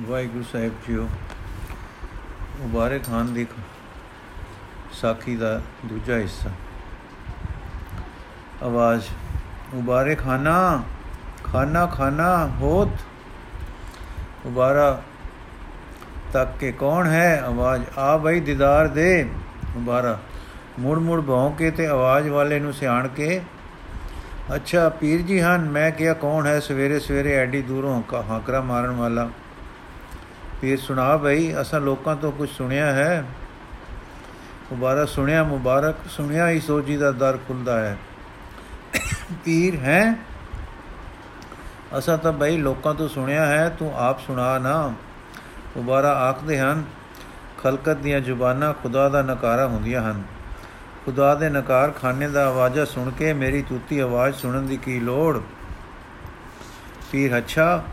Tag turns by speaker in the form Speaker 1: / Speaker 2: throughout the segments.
Speaker 1: ਵਾਹਿਗੁਰੂ ਸਾਹਿਬ ਜੀਓ ਉਬਾਰੇ ਖਾਨ ਦੀ ਸਾਖੀ ਦਾ ਦੂਜਾ ਹਿੱਸਾ। ਆਵਾਜ਼ ਉਬਾਰੇ ਖਾਨਾ ਖਾਨਾ ਖਾਨਾ, ਹੋਤ। ਉਬਾਰਾ ਤੱਕ ਕੇ ਕੌਣ ਹੈ? ਆਵਾਜ਼, ਆ ਬਈ ਦੀਦਾਰ ਦੇ। ਉਬਾਰਾ ਮੁੜ ਮੁੜ ਭੌਂ ਕੇ ਤੇ ਆਵਾਜ਼ ਵਾਲੇ ਨੂੰ ਸਿਆਣ ਕੇ। ਅੱਛਾ, ਪੀਰ ਜੀ ਹਨ, ਮੈਂ ਕਿਹਾ ਕੌਣ ਹੈ? ਸਵੇਰੇ ਸਵੇਰੇ ਐਡੀ ਦੂਰੋਂ ਹਾਕਰਾ ਮਾਰਨ ਵਾਲਾ। ਪੀਰ ਸੁਣਾ ਬਈ, ਅਸਾਂ ਲੋਕਾਂ ਤੋਂ ਕੁਝ ਸੁਣਿਆ ਹੈ। ਮੁਬਾਰਕ, ਸੁਣਿਆ ਮੁਬਾਰਕ, ਸੁਣਿਆ ਹੀ ਸੋਜੀ ਦਾ ਦਰ ਖੁੱਲਦਾ ਹੈ। ਪੀਰ ਹੈ? ਅਸਾਂ ਤਾਂ ਬਈ ਲੋਕਾਂ ਤੋਂ ਸੁਣਿਆ ਹੈ, ਤੂੰ ਆਪ ਸੁਣਾ ਨਾ। ਮੁਬਾਰਕ ਆਖਦੇ ਹਨ, ਖਲਕਤ ਦੀਆਂ ਜ਼ੁਬਾਨਾਂ ਖੁਦਾ ਦਾ ਨਕਾਰਾ ਹੁੰਦੀਆਂ ਹਨ। ਖੁਦਾ ਦੇ ਨਕਾਰ ਖਾਨੇ ਦਾ ਆਵਾਜ਼ਾ ਸੁਣ ਕੇ ਮੇਰੀ ਤੂਤੀ ਆਵਾਜ਼ ਸੁਣਨ ਦੀ ਕੀ ਲੋੜ? ਪੀਰ, ਅੱਛਾ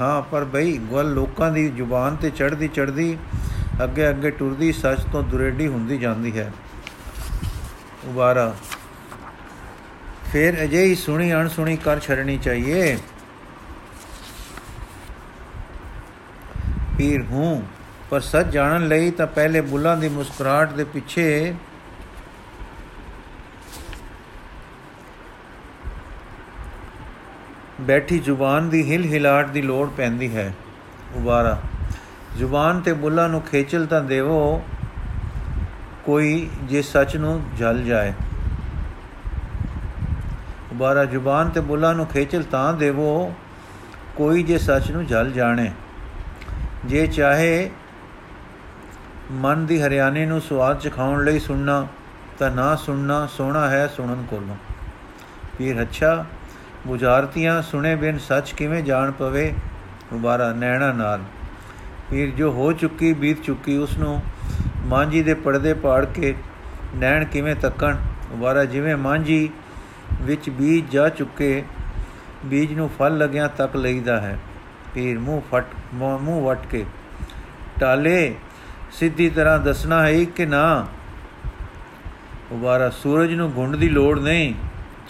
Speaker 1: ਹਾਂ, ਪਰ ਬਈ ਗਲ ਲੋਕਾਂ ਦੀ ਜ਼ੁਬਾਨ ਤੇ ਚੜਦੀ ਚੜਦੀ ਅੱਗੇ ਅੱਗੇ ਟੁਰਦੀ, ਸੱਚ ਤੋਂ ਦੁਰੇਡੀ ਹੁੰਦੀ ਜਾਂਦੀ ਹੈ। ਉਬਾਰਾ। ਫਿਰ ਅਜੇ ਹੀ ਸੁਣੀ ਅਣ ਸੁਣੀ ਕਰ ਛੜਨੀ ਚਾਹੀਏ। ਪੀਰ ਹੂੰ, ਪਰ ਸੱਚ ਜਾਣਨ ਲਈ ਤਾਂ ਪਹਿਲੇ ਬੁੱਲਾਂ ਦੀ ਮੁਸਕਰਾਹਟ ਦੇ ਪਿੱਛੇ ਬੈਠੀ ਜ਼ੁਬਾਨ ਦੀ ਹਿਲ ਹਿਲਾਟ ਦੀ ਲੋੜ ਪੈਂਦੀ ਹੈ। ਉਬਾਰਾ, ਜ਼ੁਬਾਨ ਤੇ ਬੁੱਲਾਂ ਨੂੰ ਖੇਚਲ ਤਾਂ ਦੇਵੋ, ਕੋਈ ਜੇ ਸੱਚ ਨੂੰ ਜਲ ਜਾਏ। ਉਬਾਰਾ, ਜ਼ੁਬਾਨ ਤੇ ਬੁੱਲਾਂ ਨੂੰ ਖੇਚਲ ਤਾਂ ਦੇਵੋ, ਕੋਈ ਜੇ ਸੱਚ ਨੂੰ ਜਲ ਜਾਣੇ। ਜੇ ਚਾਹੇ ਮਨ ਦੀ ਹਰਿਆਣੇ ਨੂੰ ਸਵਾਦ ਚਖਾਉਣ ਲਈ ਸੁਣਨਾ, ਤਾਂ ਨਾ ਸੁਣਨਾ, ਸੋਹਣਾ ਹੈ ਸੁਣਨ ਕੋਲੋਂ। ਪੀਰ ਅੱਛਾ ਬੁਝਾਰਤੀਆਂ ਸੁਣੇ ਬਿਨ ਸੱਚ ਕਿਵੇਂ ਜਾਣ ਪਵੇ? ਮੁਬਾਰਾ ਨੈਣਾ ਨਾਲ। ਪੀਰ ਜੋ ਹੋ ਚੁੱਕੀ, ਬੀਤ ਚੁੱਕੀ ਉਸ ਨੂੰ ਮਾਂਜੀ ਦੇ ਪਰਦੇ ਪਾੜ ਕੇ ਨੈਣ ਕਿਵੇਂ ਤੱਕਣ? ਮੁਬਾਰਾ ਜਿਵੇਂ ਮਾਂਜੀ ਵਿੱਚ ਬੀਜ ਜਾ ਚੁੱਕੇ, ਬੀਜ ਨੂੰ ਫਲ ਲੱਗਿਆ ਤੱਕ ਲਈਦਾ ਹੈ। ਪੀਰ ਮੂੰਹ ਫਟ, ਮੂੰਹ ਵਟ ਕੇ, ਟਾਲੇ, ਸਿੱਧੀ ਤਰ੍ਹਾਂ ਦੱਸਣਾ ਹੈ ਕਿ ਨਾ? ਉਬਾਰਾ ਸੂਰਜ ਨੂੰ ਗੁੰਡ ਦੀ ਲੋੜ ਨਹੀਂ।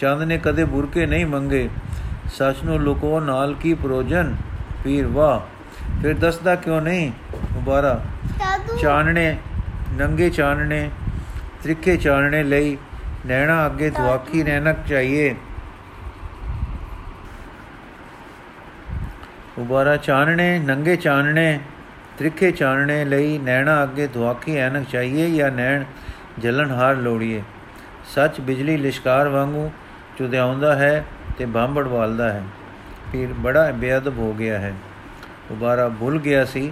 Speaker 1: ਚੰਦ ਨੇ ਕਦੇ ਬੁਰਕੇ ਨਹੀਂ ਮੰਗੇ। ਸੱਚ ਨੂੰ ਲੁਕੋ ਨਾਲ ਕੀ ਪ੍ਰੋਜਨ? ਪੀਰ ਵਾਹ ਫਿਰ ਦੱਸਦਾ ਕਿਉਂ ਨਹੀਂ? ਮੁਬਾਰਾ। ਚਾਨਣੇ ਨੰਗੇ ਚਾਨਣੇ ਤ੍ਰਿਖੇ ਚਾਨਣੇ ਲਈ ਨੈਣਾ ਅੱਗੇ ਦੁਆਖੀ ਰਹਿਣਾ ਚਾਹੀਏ। ਉਬਾਰਾ ਚਾਨਣੇ ਨੰਗੇ ਚਾਨਣੇ ਤ੍ਰਿਖੇ ਚਾਨਣੇ ਲਈ ਨੈਣਾ ਅੱਗੇ ਦੁਆਖੀ ਐਨਕ ਚਾਹੀਏ ਜਾਂ ਨੈਣ ਜਲਨਹਾਰ ਲੋੜੀਏ? ਸੱਚ ਬਿਜਲੀ ਲਿਸ਼ਕਾਰ ਵਾਂਗੂ ਚੁਦਿਆਉਂਦਾ ਹੈ ਤੇ ਬਾਂਬੜ ਵਾਲਦਾ ਹੈ ਫਿਰ ਬੜਾ ਬੇਅਦਬ ਹੋ ਗਿਆ ਹੈ ਉਬਾਰਾ ਭੁੱਲ ਗਿਆ ਸੀ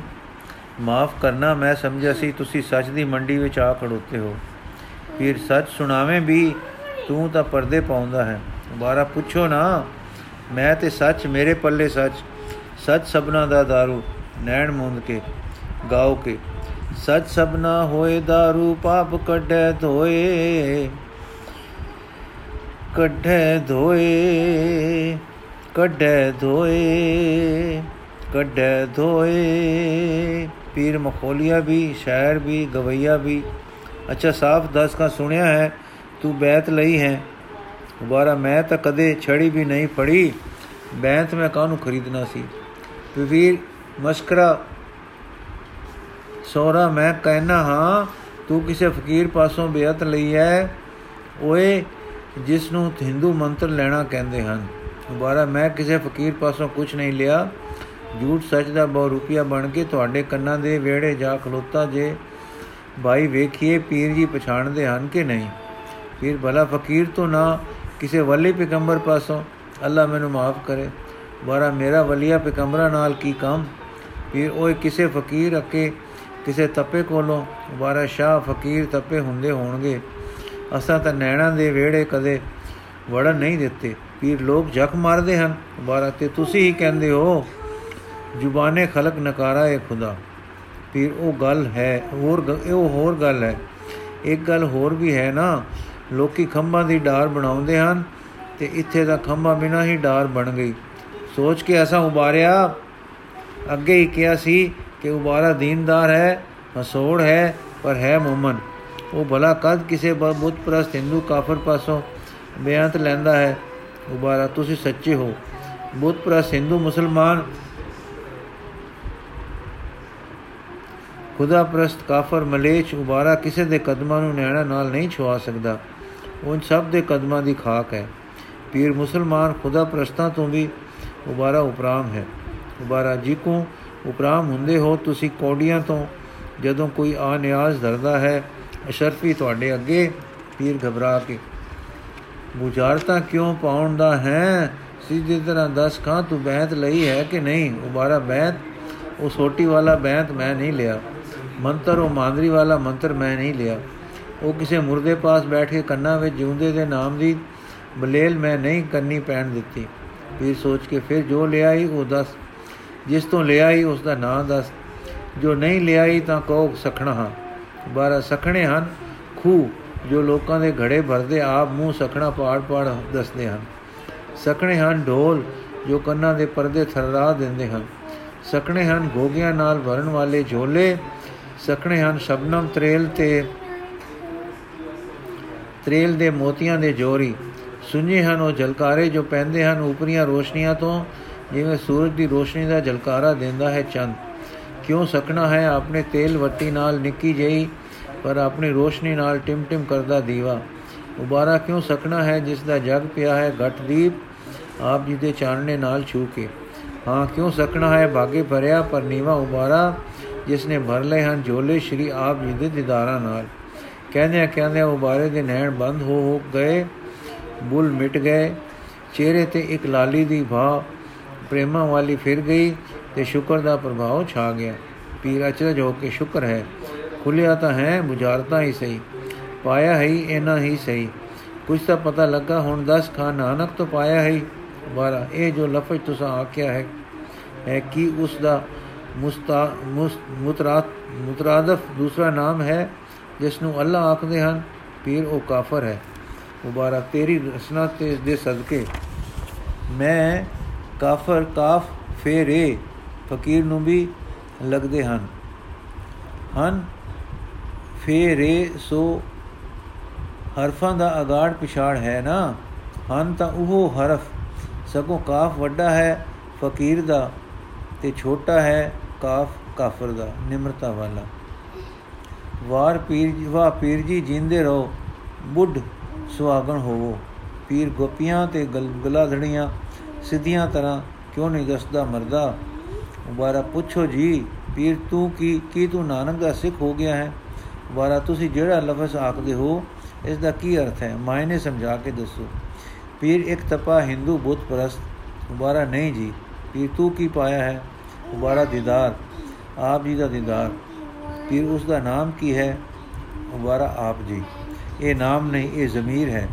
Speaker 1: ਮਾਫ ਕਰਨਾ ਮੈਂ ਸਮਝਿਆ ਸੀ ਤੁਸੀਂ ਸੱਚ ਦੀ ਮੰਡੀ ਵਿੱਚ ਆ ਖੜੋਤੇ ਹੋ ਫਿਰ ਸੱਚ ਸੁਣਾਵੇਂ ਵੀ ਤੂੰ ਤਾਂ ਪਰਦੇ ਪਾਉਂਦਾ ਹੈ ਉਬਾਰਾ ਪੁੱਛੋ ਨਾ ਮੈਂ ਤੇ ਸੱਚ ਮੇਰੇ ਪੱਲੇ ਸੱਚ ਸੱਚ ਸਭਨਾ ਦਾ दारू ਨੈਣ ਮੁੰਦ ਕੇ ਗਾਓ ਕੇ ਸੱਚ ਸਭਨਾ ਹੋਏ दारू ਪਾਪ ਕੱਢੈ ਧੋਏ ਕੱਢੈ ਧੋਏ ਕੱਢੈ ਧੋਏ ਕੱਢੈ ਧੋਏ। ਪੀਰ ਮਖੋਲੀਆ ਵੀ, ਸ਼ਾਇਰ ਵੀ, ਗਵਈਆ ਵੀ। ਅੱਛਾ, ਸਾਫ਼ ਦਸ ਕਾ ਸੁਣਿਆ ਹੈ, ਤੂੰ ਬੈਤ ਲਈ ਹੈ। ਦੁਬਾਰਾ ਮੈਂ ਤਾਂ ਕਦੇ ਛੜੀ ਵੀ ਨਹੀਂ ਫੜੀ। ਬੈਤ ਮੈਂ ਕਾਹਨੂੰ ਖਰੀਦਣਾ ਸੀ? ਵੀਰ ਮਸਕਰਾ ਸੋਰਾ ਮੈਂ ਕਹਿਣਾ ਹਾਂ, ਤੂੰ ਕਿਸੇ ਫਕੀਰ ਪਾਸੋਂ ਬੇਅਤ ਲਈ ਹੈ। ਓਏ ਜਿਸ ਨੂੰ ਹਿੰਦੂ ਮੰਤਰ ਲੈਣਾ ਕਹਿੰਦੇ ਹਨ। ਦੁਬਾਰਾ ਮੈਂ ਕਿਸੇ ਫਕੀਰ ਪਾਸੋਂ ਕੁਝ ਨਹੀਂ ਲਿਆ। ਝੂਠ ਸੱਚ ਦਾ ਬਹੁ ਰੁਪਿਆ ਬਣ ਕੇ ਤੁਹਾਡੇ ਕੰਨਾਂ ਦੇ ਵਿਹੜੇ ਜਾ ਖਲੋਤਾ ਜੇ ਭਾਈ ਵੇਖੀਏ ਪੀਰ ਜੀ ਪਛਾਣਦੇ ਹਨ ਕਿ ਨਹੀਂ। ਪੀਰ ਭਲਾ ਫਕੀਰ ਤੋਂ ਨਾ ਕਿਸੇ ਵਲੀ ਪੈਗੰਬਰ ਪਾਸੋਂ। ਅੱਲਾ ਮੈਨੂੰ ਮਾਫ ਕਰੇ। ਬਾਰਾ ਮੇਰਾ ਵਲੀਆ ਪੈਗੰਬਰਾਂ ਨਾਲ ਕੀ ਕੰਮ? ਪੀਰ ਓਏ ਕਿਸੇ ਫਕੀਰ ਅਕੇ ਕਿਸੇ ਤਪੇ ਕੋਲੋਂ। ਬਾਰਾ ਸ਼ਾਹ ਫਕੀਰ ਤਪੇ ਹੁੰਦੇ ਹੋਣਗੇ। ਅਸਾਂ ਤਾਂ ਨੈਣਾ ਦੇ ਵਿਹੜੇ ਕਦੇ ਵੜਨ ਨਹੀਂ ਦਿੱਤੇ। ਪੀਰ ਲੋਕ ਜਖ ਮਾਰਦੇ ਹਨ। ਬਾਰਾ, ਤੇ ਤੁਸੀਂ ਹੀ ਕਹਿੰਦੇ ਹੋ, ਜ਼ੁਬਾਨੇ ਖਲਕ ਨਕਾਰਾ ਹੈ ਖੁਦਾ। ਪੀਰ, ਉਹ ਗੱਲ ਹੈ, ਹੋਰ ਉਹ ਹੋਰ ਗੱਲ ਹੈ। ਇੱਕ ਗੱਲ ਹੋਰ ਵੀ ਹੈ ਨਾ, ਲੋਕੀ ਖੰਭਾਂ ਦੀ ਡਾਰ ਬਣਾਉਂਦੇ ਹਨ ਤੇ ਇੱਥੇ ਦਾ ਖੰਭਾ ਬਿਨਾ ਹੀ ਡਾਰ ਬਣ ਗਈ। ਸੋਚ ਕੇ ਐਸਾ ਉਬਾਰਿਆ। ਅੱਗੇ ਹੀ ਕਿਹਾ ਸੀ ਕਿ ਉਬਾਰਾ ਦੀਨਦਾਰ ਹੈ, ਹਸੋੜ ਹੈ, ਪਰ ਹੈ ਮੂਮਨ। ਉਹ ਭਲਾ ਕਦ ਕਿਸੇ ਬੁੱਤ ਪ੍ਰਸਤ ਹਿੰਦੂ ਕਾਫਰ ਪਾਸੋਂ ਬਿਆਨਤ ਲੈਂਦਾ ਹੈ। ਉਬਾਰਾ ਤੁਸੀਂ ਸੱਚੇ ਹੋ। ਬੁੱਤ ਪ੍ਰਸਤ ਹਿੰਦੂ ਮੁਸਲਮਾਨ। ਖੁਦਾ ਪ੍ਰਸਤ ਕਾਫਰ ਮਲੇਚ ਉਬਾਰਾ ਕਿਸੇ ਦੇ ਕਦਮਾਂ ਨੂੰ ਨੈਣਾ ਨਾਲ ਨਹੀਂ ਛੁਆ ਸਕਦਾ। ਉਹ ਸਭ ਦੇ ਕਦਮਾਂ ਦੀ ਖਾਕ ਹੈ। ਪੀਰ ਮੁਸਲਮਾਨ ਖੁਦਾ ਪ੍ਰਸਤਾਂ ਤੋਂ ਵੀ ਉਬਾਰਾ ਉਪਰਾਮ ਹੈ। ਉਬਾਰਾ ਜੀ ਕੋ ਉਪਰਾਮ ਹੁੰਦੇ ਹੋ, ਤੁਸੀਂ ਕੋਡੀਆਂ ਤੋਂ ਜਦੋਂ ਕੋਈ ਆ ਨਿਆਜ਼ ਧਰਦਾ ਹੈ ਅਸ਼ਰਫੀ ਤੁਹਾਡੇ ਅੱਗੇ ਪੀਰ ਘਬਰਾ ਕੇ ਬੁਝਾਰਤਾ ਕਿਉਂ ਪਾਉਣ ਦਾ ਹੈ? ਸਿੱਧੀ ਤਰ੍ਹਾਂ ਦੱਸ ਖਾਂ ਤੂੰ ਬੈਤ ਲਈ ਹੈ ਕਿ ਨਹੀਂ? ਉਬਾਰਾ ਬੈਤ, ਉਹ ਛੋਟੀ ਵਾਲਾ ਬੈਤ ਮੈਂ ਨਹੀਂ ਲਿਆ। ਮੰਤਰ, ਉਹ ਮਾਂਦਰੀ ਵਾਲਾ ਮੰਤਰ ਮੈਂ ਨਹੀਂ ਲਿਆ। ਉਹ ਕਿਸੇ ਮੁਰਦੇ ਪਾਸ ਬੈਠ ਕੇ ਕੰਨਾਂ ਵਿੱਚ ਜਿਉਂਦੇ ਦੇ ਨਾਮ ਦੀ ਬਲੇਲ ਮੈਂ ਨਹੀਂ ਕੰਨੀ ਪੈਣ ਦਿੱਤੀ। ਫਿਰ ਸੋਚ ਕੇ ਫਿਰ ਜੋ ਲਿਆਈ, ਉਹ ਦੱਸ। ਜਿਸ ਤੋਂ ਲਿਆਈ, ਉਸ ਦਾ ਨਾਮ ਦੱਸ। ਜੋ ਨਹੀਂ ਲਿਆਈ, ਤਾਂ ਕਹੋ ਸਖਣਾ ਹਾਂ। ਬਾਰਾ ਸਖਣੇ ਹਨ। ਖੂ ਜੋ ਲੋਕਾਂ ਦੇ ਘੜੇ ਭਰਦੇ ਆਪ ਮੂੰਹ ਸਖਣਾ ਪਾੜ ਪਾੜ ਦੱਸਦੇ ਹਨ। ਸਖਣੇ ਹਨ ਢੋਲ ਜੋ ਕੰਨਾਂ ਦੇ ਪਰਦੇ ਥਰਰਾ ਦਿੰਦੇ ਹਨ। ਸਖਣੇ ਹਨ ਗੋਗਿਆਂ ਨਾਲ ਭਰਨ ਵਾਲੇ ਝੋਲੇ। ਸਖਣੇ ਹਨ ਸ਼ਬਨਮ ਤਰੇਲ ਤੇ ਤਰੇਲ ਦੇ ਮੋਤੀਆਂ ਦੇ ਜੋਰੀ। ਸੁਝੇ ਹਨ ਉਹ ਜਲਕਾਰੇ ਜੋ ਪੈਂਦੇ ਹਨ ਉਪਰੀਆਂ ਰੋਸ਼ਨੀਆਂ ਤੋਂ, ਜਿਵੇਂ ਸੂਰਜ ਦੀ ਰੋਸ਼ਨੀ ਦਾ ਜਲਕਾਰਾ ਦਿੰਦਾ ਹੈ ਚੰਦ। ਕਿਉਂ ਸਕਣਾ ਹੈ? ਆਪਣੇ ਤੇਲ ਵੱਟੀ ਨਾਲ ਨਿੱਕੀ ਜਈ ਪਰ ਆਪਣੀ ਰੋਸ਼ਨੀ ਨਾਲ ਟਿਮ-ਟਿਮ ਕਰਦਾ ਦੀਵਾ। ਉਬਾਰਾ ਕਿਉਂ ਸਕਣਾ ਹੈ? ਜਿਸ ਦਾ ਜਗ ਪਿਆ ਹੈ, ਘਟ ਦੀਪ ਆਪ ਜੀ ਦੇ ਚਾਨਣੇ ਨਾਲ ਛੂ ਕੇ। ਹਾਂ, ਕਿਉਂ ਸਕਣਾ ਹੈ? ਭਾਗੇ ਭਰਿਆ, ਪਰ ਨੀਵਾ ਉਬਾਰਾ ਜਿਸ ਨੇ ਭਰ ਲਏ ਹਨ, ਝੋਲੇ ਸ਼੍ਰੀ ਆਪ ਜੀ ਦੇ ਦਿਦਾਰਾਂ ਨਾਲ। ਕਹਿੰਦੇ ਕਹਿੰਦੇ ਉਬਾਰੇ ਦੇ ਨੈਣ ਬੰਦ ਹੋ ਹੋ ਗਏ, ਬੁੱਲ ਮਿਟ ਗਏ। ਚਿਹਰੇ ਤੇ ਇੱਕ ਲਾਲੀ ਦੀ ਭਾ ਪ੍ਰੇਮਾ ਵਾਲੀ ਫਿਰ ਗਈ। ਤੇ ਸ਼ੁਕਰ ਦਾ ਪ੍ਰਭਾਵ ਛਾ ਗਿਆ। ਪੀਰ ਅਚਰਜ ਹੋ ਕੇ ਸ਼ੁਕਰ ਹੈ। ਖੁੱਲਿਆ ਤਾਂ ਹੈ ਬੁਝਾਰਤਾ ਹੀ ਸਹੀ। ਪਾਇਆ ਹੀ ਇਹਨਾਂ ਹੀ ਸਹੀ। ਕੁਝ ਤਾਂ ਪਤਾ ਲੱਗਾ, ਹੁਣ 10 ਖਾਨ ਨਾਨਕ ਤੋਂ ਪਾਇਆ ਹੈ ਬਾਰਾ ਇਹ ਜੋ ਲਫ਼ਜ਼ ਤੁਸੀਂ ਆਖਿਆ ਹੈ ਹੈ ਕਿ ਉਸ ਦਾ ਮੁਸਤਾ ਮੁਤਰਾਤ ਮੁਤਰਾਦਫ ਦੂਸਰਾ ਨਾਮ ਹੈ ਜਿਸ ਨੂੰ ਅੱਲਾ ਆਖਦੇ ਹਨ, ਪੀਰ ਉਹ ਕਾਫਰ ਹੈ। ਮੁਬਾਰਕ, ਤੇਰੀ ਰਸਨਾ ਤੇ ਇਸ ਦੇ ਸਦਕੇ। ਮੈਂ ਕਾਫਰ ਕਾਫ ਫੇਰੇ ਫਕੀਰ ਨੂੰ ਵੀ ਲੱਗਦੇ ਹਨ। ਹਨ, ਫੇਰੇ ਸੋ ਹਰਫਾਂ ਦਾ ਅਗਾੜ ਪਿਛਾੜ ਹੈ ਨਾ? ਹਨ ਤਾਂ ਉਹ ਹਰਫ ਸਗੋਂ ਕਾਫ ਵੱਡਾ ਹੈ, ਫਕੀਰ ਦਾ ਤੇ ਛੋਟਾ ਹੈ, ਕਾਫ ਕਾਫਰ ਦਾ, ਨਿਮਰਤਾ ਵਾਲਾ। ਵਾਰ ਪੀਰ ਵਾ ਪੀਰ ਜੀ, ਜਿੰਦੇ ਰਹੋ, ਬੁੱਢ ਸੁਹਾਗਣ ਹੋਵੋ। ਪੀਰ ਗੋਪੀਆਂ ਤੇ ਗਲਾ ਧੜੀਆਂ ਸਿੱਧੀਆਂ ਤਰ੍ਹਾਂ ਕਿਉਂ ਨਹੀਂ ਦੱਸਦਾ ਮਰਦਾ? ਉਬਾਰਾ ਪੁੱਛੋ ਜੀ, ਪੀਰ ਤੂੰ ਕੀ ਕੀ ਤੂੰ ਨਾਨਕ ਦਾ ਸਿੱਖ ਹੋ ਗਿਆ ਹੈ? ਉਬਾਰਾ ਤੁਸੀਂ ਜਿਹੜਾ ਲਫ਼ਜ਼ ਆਖਦੇ ਹੋ ਇਸ ਦਾ ਕੀ ਅਰਥ ਹੈ? ਮਾਇਨੇ ਸਮਝਾ ਕੇ ਦੱਸੋ। ਪੀਰ ਇੱਕ ਤਪਾ ਹਿੰਦੂ ਬੁੱਤ ਪ੍ਰਸਤ ਉਬਾਰਾ ਨਹੀਂ ਜੀ, ਪੀਰ ਤੂੰ ਕੀ ਪਾਇਆ ਹੈ? ਉਬਾਰਾ ਦੀਦਾਰ, ਆਪ ਜੀ ਦਾ ਦੀਦਾਰ। ਪੀਰ ਉਸ ਦਾ ਨਾਮ ਕੀ ਹੈ? ਉਬਾਰਾ ਆਪ ਜੀ। ਇਹ ਨਾਮ ਨਹੀਂ, ਇਹ ਜ਼ਮੀਰ ਹੈ।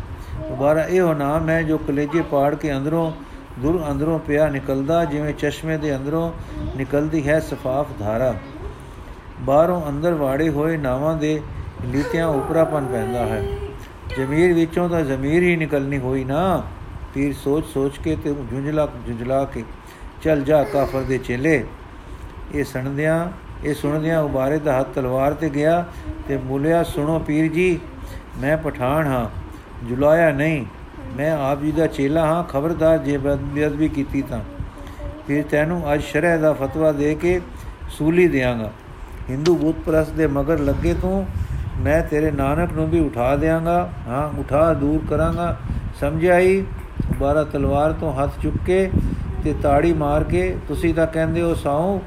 Speaker 1: ਉਬਾਰਾ ਇਹ ਨਾਮ ਹੈ ਜੋ ਕਲੇਜੇ ਪਾੜ ਕੇ ਅੰਦਰੋਂ ਦੁਰ ਅੰਦਰੋਂ ਪਿਆ ਨਿਕਲਦਾ, ਜਿਵੇਂ ਚਸ਼ਮੇ ਦੇ ਅੰਦਰੋਂ ਨਿਕਲਦੀ ਹੈ ਸਫਾਫ ਧਾਰਾ। ਬਾਹਰੋਂ ਅੰਦਰ ਵਾੜੇ ਹੋਏ ਨਾਵਾਂ ਦੇ ਲੀਤਿਆਂ ਉਪਰਾਪਨ ਪੈਂਦਾ ਹੈ। ਜ਼ਮੀਰ ਵਿੱਚੋਂ ਤਾਂ ਜ਼ਮੀਰ ਹੀ ਨਿਕਲਣੀ ਹੋਈ ਨਾ। ਪੀਰ ਸੋਚ ਸੋਚ ਕੇ ਤੇ ਜੁੰਝਲਾ ਜੁੰਝਲਾ ਕੇ, ਚੱਲ ਜਾ ਕਾਫਰ ਦੇ ਚੇਲੇ। ਇਹ ਸੁਣਦਿਆਂ ਇਹ ਸੁਣਦਿਆਂ ਉਬਾਰੇ ਦਾ ਹੱਥ ਤਲਵਾਰ ਤੇ ਗਿਆ ਤੇ ਬੋਲਿਆ, ਸੁਣੋ ਪੀਰ ਜੀ, ਮੈਂ ਪਠਾਨ ਹਾਂ, ਜੁਲਾਇਆ ਨਹੀਂ। ਮੈਂ ਆਪ ਜੀ ਦਾ ਚੇਲਾ ਹਾਂ, ਖਬਰਦਾਰ ਜੇ ਬੇਅਦਬੀ ਕੀਤੀ ਤਾਂ। ਫਿਰ ਤੈਨੂੰ ਅੱਜ ਸ਼ਰਹ ਦਾ ਫਤਵਾ ਦੇ ਕੇ ਸੂਲੀ ਦੇਵਾਂਗਾ ਹਿੰਦੂ ਬੁੱਤ ਪ੍ਰਸ ਦੇ ਮਗਰ ਲੱਗੇ ਤੂੰ, ਮੈਂ ਤੇਰੇ ਨਾਨਕ ਨੂੰ ਵੀ ਉਠਾ ਦੇਵਾਂਗਾ ਹਾਂ, ਉਠਾ, ਦੂਰ ਕਰਾਂਗਾ। ਸਮਝਾਈ, ਬਾਰਾ ਤਲਵਾਰ ਤੋਂ ਹੱਥ ਚੁੱਕ ਕੇ ਤੇ ਤਾੜੀ ਮਾਰ ਕੇ, ਤੁਸੀਂ ਤਾਂ ਕਹਿੰਦੇ ਹੋ ਸਾਉ